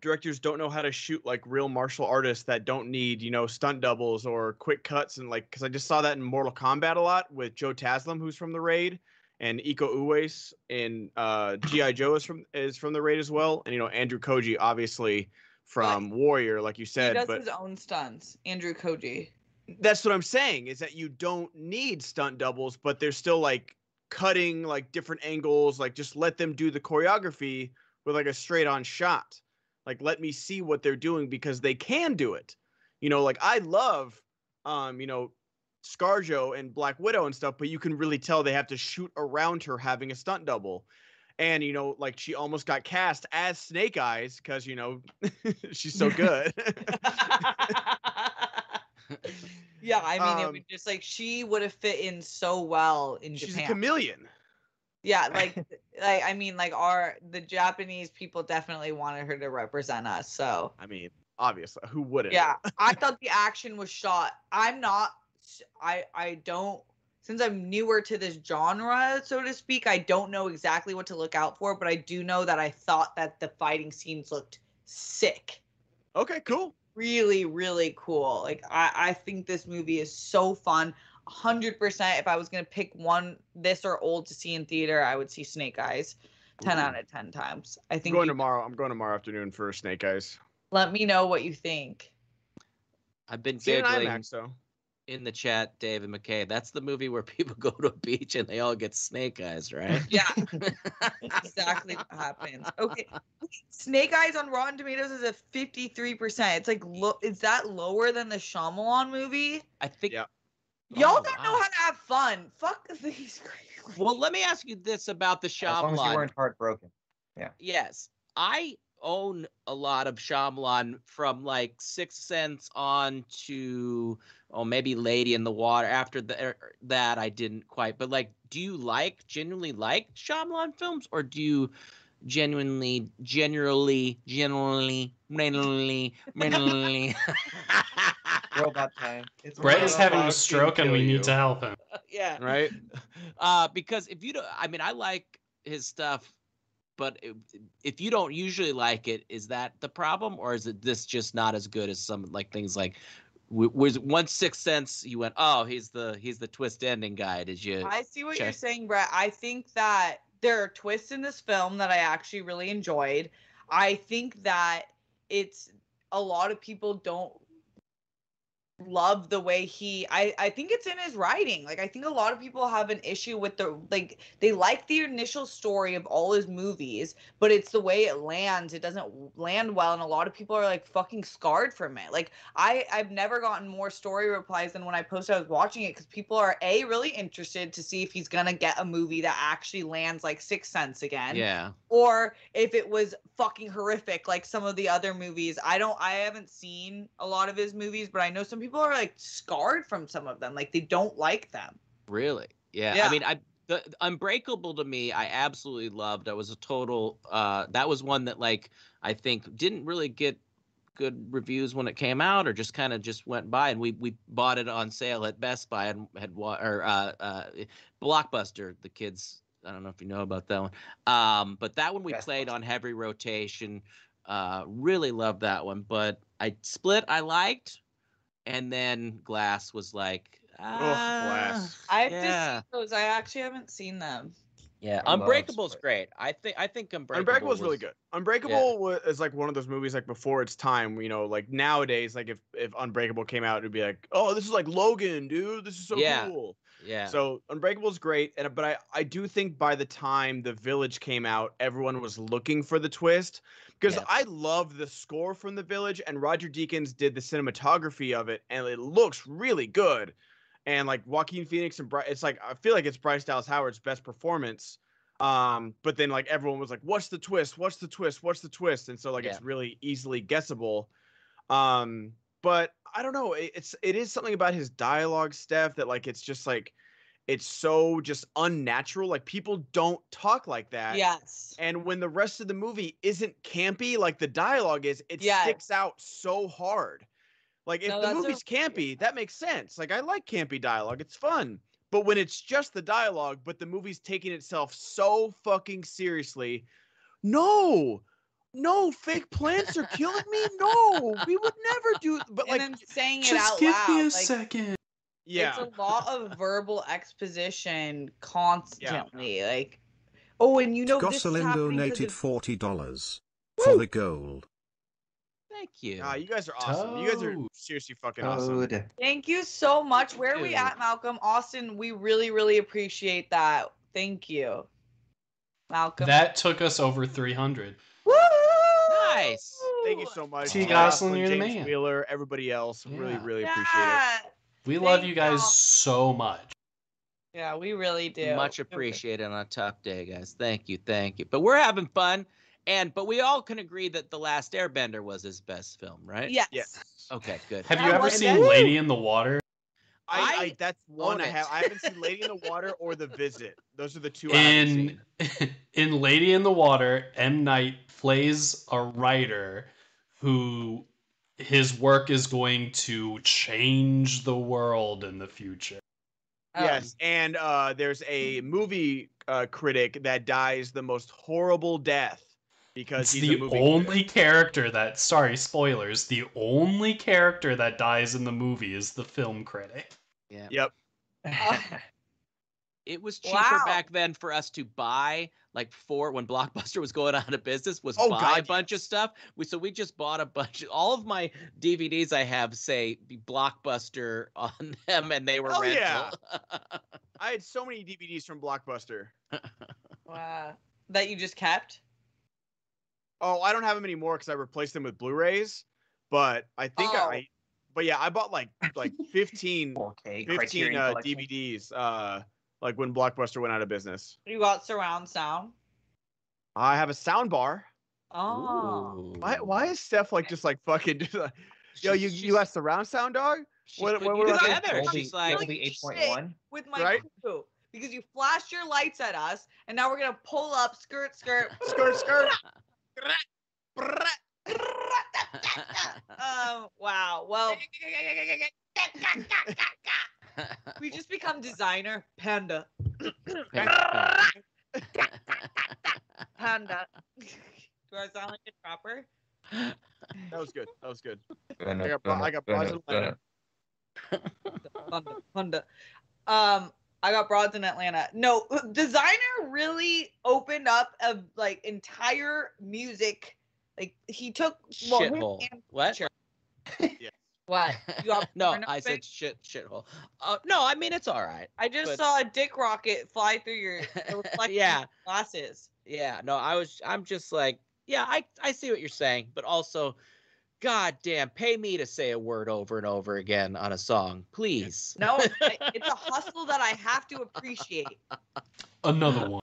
directors don't know how to shoot like real martial artists that don't need you know stunt doubles or quick cuts and like because I just saw that in Mortal Kombat a lot with Joe Taslim who's from the raid and Iko Uwais and uh, GI Joe is from is from the raid as well, and you know Andrew Koji obviously from Warrior like you said He does but his own stunts. Andrew Koji. that's what I'm saying is that you don't need stunt doubles, but they're still like cutting like different angles. Like just let them do the choreography with like a straight on shot. Like let me see what they're doing because they can do it. You know, like I love, um, you know, ScarJo and Black Widow and stuff, but you can really tell they have to shoot around her having a stunt double. And you know, like she almost got cast as Snake Eyes because you know she's so good. yeah, I mean, it Um, would just like she would have fit in so well in she's Japan. a chameleon. Yeah, like, like I mean, like our the Japanese people definitely wanted her to represent us. So I mean, obviously, who wouldn't? yeah, I thought the action was shot. I'm not. I I don't. Since I'm newer to this genre, so to speak, I don't know exactly what to look out for, but I do know that I thought that the fighting scenes looked sick. Okay, cool. really really cool like i i think this movie is so fun 100% if i was going to pick one this or old to see in theater i would see snake eyes 10 Ooh. out of 10 times i I'm think going you- tomorrow. I'm going tomorrow afternoon for Snake Eyes. let me know what you think I've been See in giggling IMAX though. in the chat, David McKay. That's the movie where people go to a beach and they all get snake eyes, right? yeah exactly what happens okay snake eyes on rotten tomatoes is a 53% it's like lo- is that lower than the Shyamalan movie I think. Yeah. Y'all Oh, don't know how to have fun fuck these Well, let me ask you this about the Shyamalan. As long as you weren't heartbroken. Yeah. Yes, I own a lot of Shyamalan from like Sixth Sense on to oh maybe Lady in the Water. After the, er, that, I didn't quite. But like, do you like genuinely like Shyamalan films, or do you genuinely, generally, generally, generally, generally? Robot time. It's Brett is having a stroke and we you. need to help him. yeah. Right? Uh, because if you don't, I mean, I like his stuff, but if, if you don't usually like it, is that the problem, or is it this just not as good as some like things like? w- Was one Sixth Sense? You went, oh, he's the he's the twist ending guy. Did you? I see what you're saying, Brett. I think that there are twists in this film that I actually really enjoyed. I think that it's a lot of people don't love the way he I I think it's in his writing. Like I think a lot of people have an issue with the like they like the initial story of all his movies, but it's the way it lands. It doesn't land well and a lot of people are like fucking scarred from it. Like I I've never gotten more story replies than when I posted I was watching it cuz people are a really interested to see if he's to get a movie that actually lands like six Sense again yeah. or if it was fucking horrific like some of the other movies. I don't I haven't seen a lot of his movies, but I know some people are like scarred from some of them. Like they don't like them. Really? Yeah. Yeah. I mean, I the the Unbreakable to me, I absolutely loved. I was a total. uh That was one that like I think didn't really get good reviews when it came out, or just kind of just went by. And we we bought it on sale at Best Buy and had or uh, uh Blockbuster. The kids. I don't know if you know about that one. Um, but that one we Best played Buster. on heavy rotation. Uh, really loved that one. But I split. I liked, and then Glass was like. Ugh, ah, Glass. I have Yeah. to see those. I actually haven't seen them. Yeah, I love Unbreakable's great. I think I think Unbreakable, Unbreakable is really good. Unbreakable wa- is like one of those movies like before its time. You know, like nowadays, like if if Unbreakable came out, it'd be like, oh, this is like Logan, dude. This is so Yeah. cool. Yeah. So Unbreakable is great, and but I I do think by the time The Village came out, everyone was looking for the twist because Yeah. I love the score from The Village, and Roger Deakins did the cinematography of it, and it looks really good. And like Joaquin Phoenix and Bryce, it's like I feel like it's Bryce Dallas Howard's best performance. Um, but then like everyone was like, "What's the twist? What's the twist? What's the twist?" And so like Yeah. it's really easily guessable. Um, but I don't know. It, it's it is something about his dialogue, Steph, that like it's just like it's so just unnatural. Like people don't talk like that. Yes. And when the rest of the movie isn't campy like the dialogue is, it Yes. sticks out so hard. Like if No, the that's a- movie's campy, that makes sense. Like I like campy dialogue. It's fun. But when it's just the dialogue, but the movie's taking itself so fucking seriously, no. No, fake plants are killing me. No, we would never do. But like, and then saying it Just out give loud. me a like, second. Yeah, It's a lot of verbal exposition constantly. Like, oh, and you know this Gosselin donated of- forty dollars for the gold. Thank you. Ah, you guys are awesome. You guys are seriously fucking awesome. Code. Thank you so much. Where are we at, Malcolm? Austin, we really, really appreciate that. Thank you. Malcolm. That took us over 300. Woo! Nice. Thank you so much. T. Jeff, Gosselin, you're the James man. Wheeler, everybody else. Really, Yeah. really appreciate it. Yeah. We love you guys y'all. so much. Yeah, we really do. Much appreciated on a tough day, guys. Thank you, thank you. But we're having fun, and but we all can agree that the Last Airbender was his best film, right? Yes. Yes. Okay, good. Have That you ever seen Woo! Lady in the Water? I, I, I that's one I have. I haven't seen Lady in the Water or The Visit. Those are the two I haven't In seen. in Lady in the Water, M Night plays a writer who his work is going to change the world in the future. Um, Yes, and uh, there's a movie uh, critic that dies the most horrible death because It's he's the a movie only critic. character that sorry, spoilers, the only character that dies in the movie is the film critic. Yeah. Yep. It was cheaper Wow. back then for us to buy like four when Blockbuster was going out of business was Oh, buy God, a bunch of stuff. We so we just bought a bunch. Of, all of my DVDs I have say Blockbuster on them, and they were Oh, rental. yeah. I had so many DVDs from Blockbuster. Wow. That you just kept? Oh, I don't have them anymore because I replaced them with Blu-rays. But I think Oh. I, but yeah, I bought like like 15, 4K 15 uh, DVDs. Uh, like when Blockbuster went out of business. You got surround sound? I have a sound bar. Oh. Why? Why is Steph like just like fucking? Just like, Yo, you She's- you asked around sound dog? she's what- put what- you what about that? together. Dolby, She's like, Like, 8.1. With my Right? crew. Because you flashed your lights at us, and now we're gonna pull up, skirt, skirt. Skirt skirt. um. Wow. Well, we just become Desiigner panda. Panda. Do I sound like a trapper? That was good. That was good. I got I got bras in Atlanta. Panda. Panda. Um. I got broads in Atlanta. No, Desiigner really opened up a like entire music. Like he took well, him Shithole. and- What? Sure. What? You got no, I said shit shithole. Uh, no, I mean it's all right. I just but- saw a dick rocket fly through your Yeah. glasses. Yeah, no, I was I'm just like, yeah, I I see what you're saying, but also god damn, pay me to say a word over and over again on a song, please. No, it's a hustle that I have to appreciate. Another one.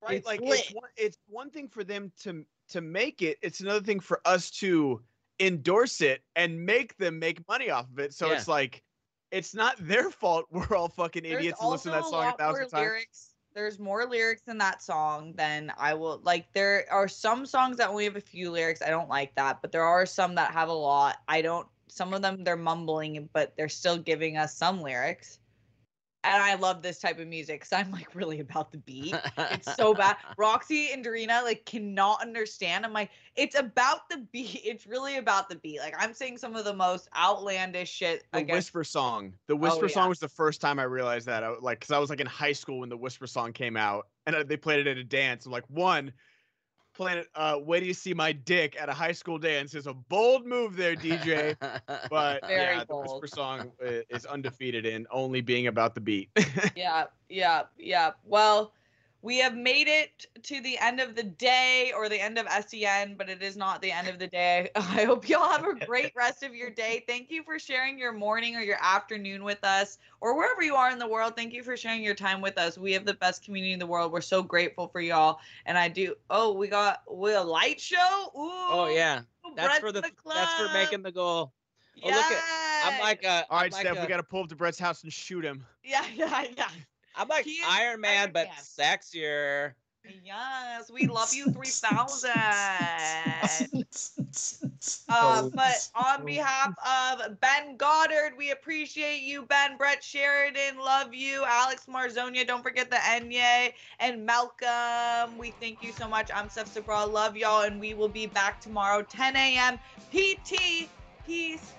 Right? It's like lit. it's one, it's one thing for them to to make it. It's another thing for us to endorse it and make them make money off of it. So Yeah. it's like it's not their fault. We're all fucking There's idiots and listen to that song a lot more thousand times. lyrics. There's more lyrics in that song than I will like. There are some songs that only have a few lyrics. I don't like that, but there are some that have a lot. I don't. Some of them they're mumbling, but they're still giving us some lyrics. And I love this type of music because I'm like really about the beat. It's so bad. Roxy and Dorina like cannot understand. I'm like, it's about the beat. It's really about the beat. Like I'm saying some of the most outlandish shit. The I. Whisper song. The Whisper Oh, yeah. song was the first time I realized that. I, like, cause I was like in high school when the Whisper song came out, and uh, they played it at a dance. I'm like, one, playing it. Uh, where do you see my dick at a high school dance? Is a bold move there, DJ. But Very yeah, the. Whisper song is undefeated in only being about the beat. yeah, yeah, yeah. Well, we have made it to the end of the day or the end of SEN, but it is not the end of the day. I hope y'all have a great rest of your day. Thank you for sharing your morning or your afternoon with us, or wherever you are in the world. Thank you for sharing your time with us. We have the best community in the world. We're so grateful for y'all. And I do. Oh, we got we a light show. Oh, Ooh. oh yeah. That's Brett's for the in that's for making the goal. Oh, look at- I'm like a All I'm right, like Steph, a- we got to pull up to Brett's house and shoot him. Yeah, yeah, yeah. I'm like He is Iron Man but Man. sexier. Yes, we love you 3000. Uh, but on behalf of Ben Goddard, we appreciate you. Ben, Brett Sheridan, love you. Alex Marzonia, don't forget the Enye. And Malcolm, we thank you so much. I'm Steph Sabra, love y'all. And we will be back tomorrow, 10 a.m. PT. Peace.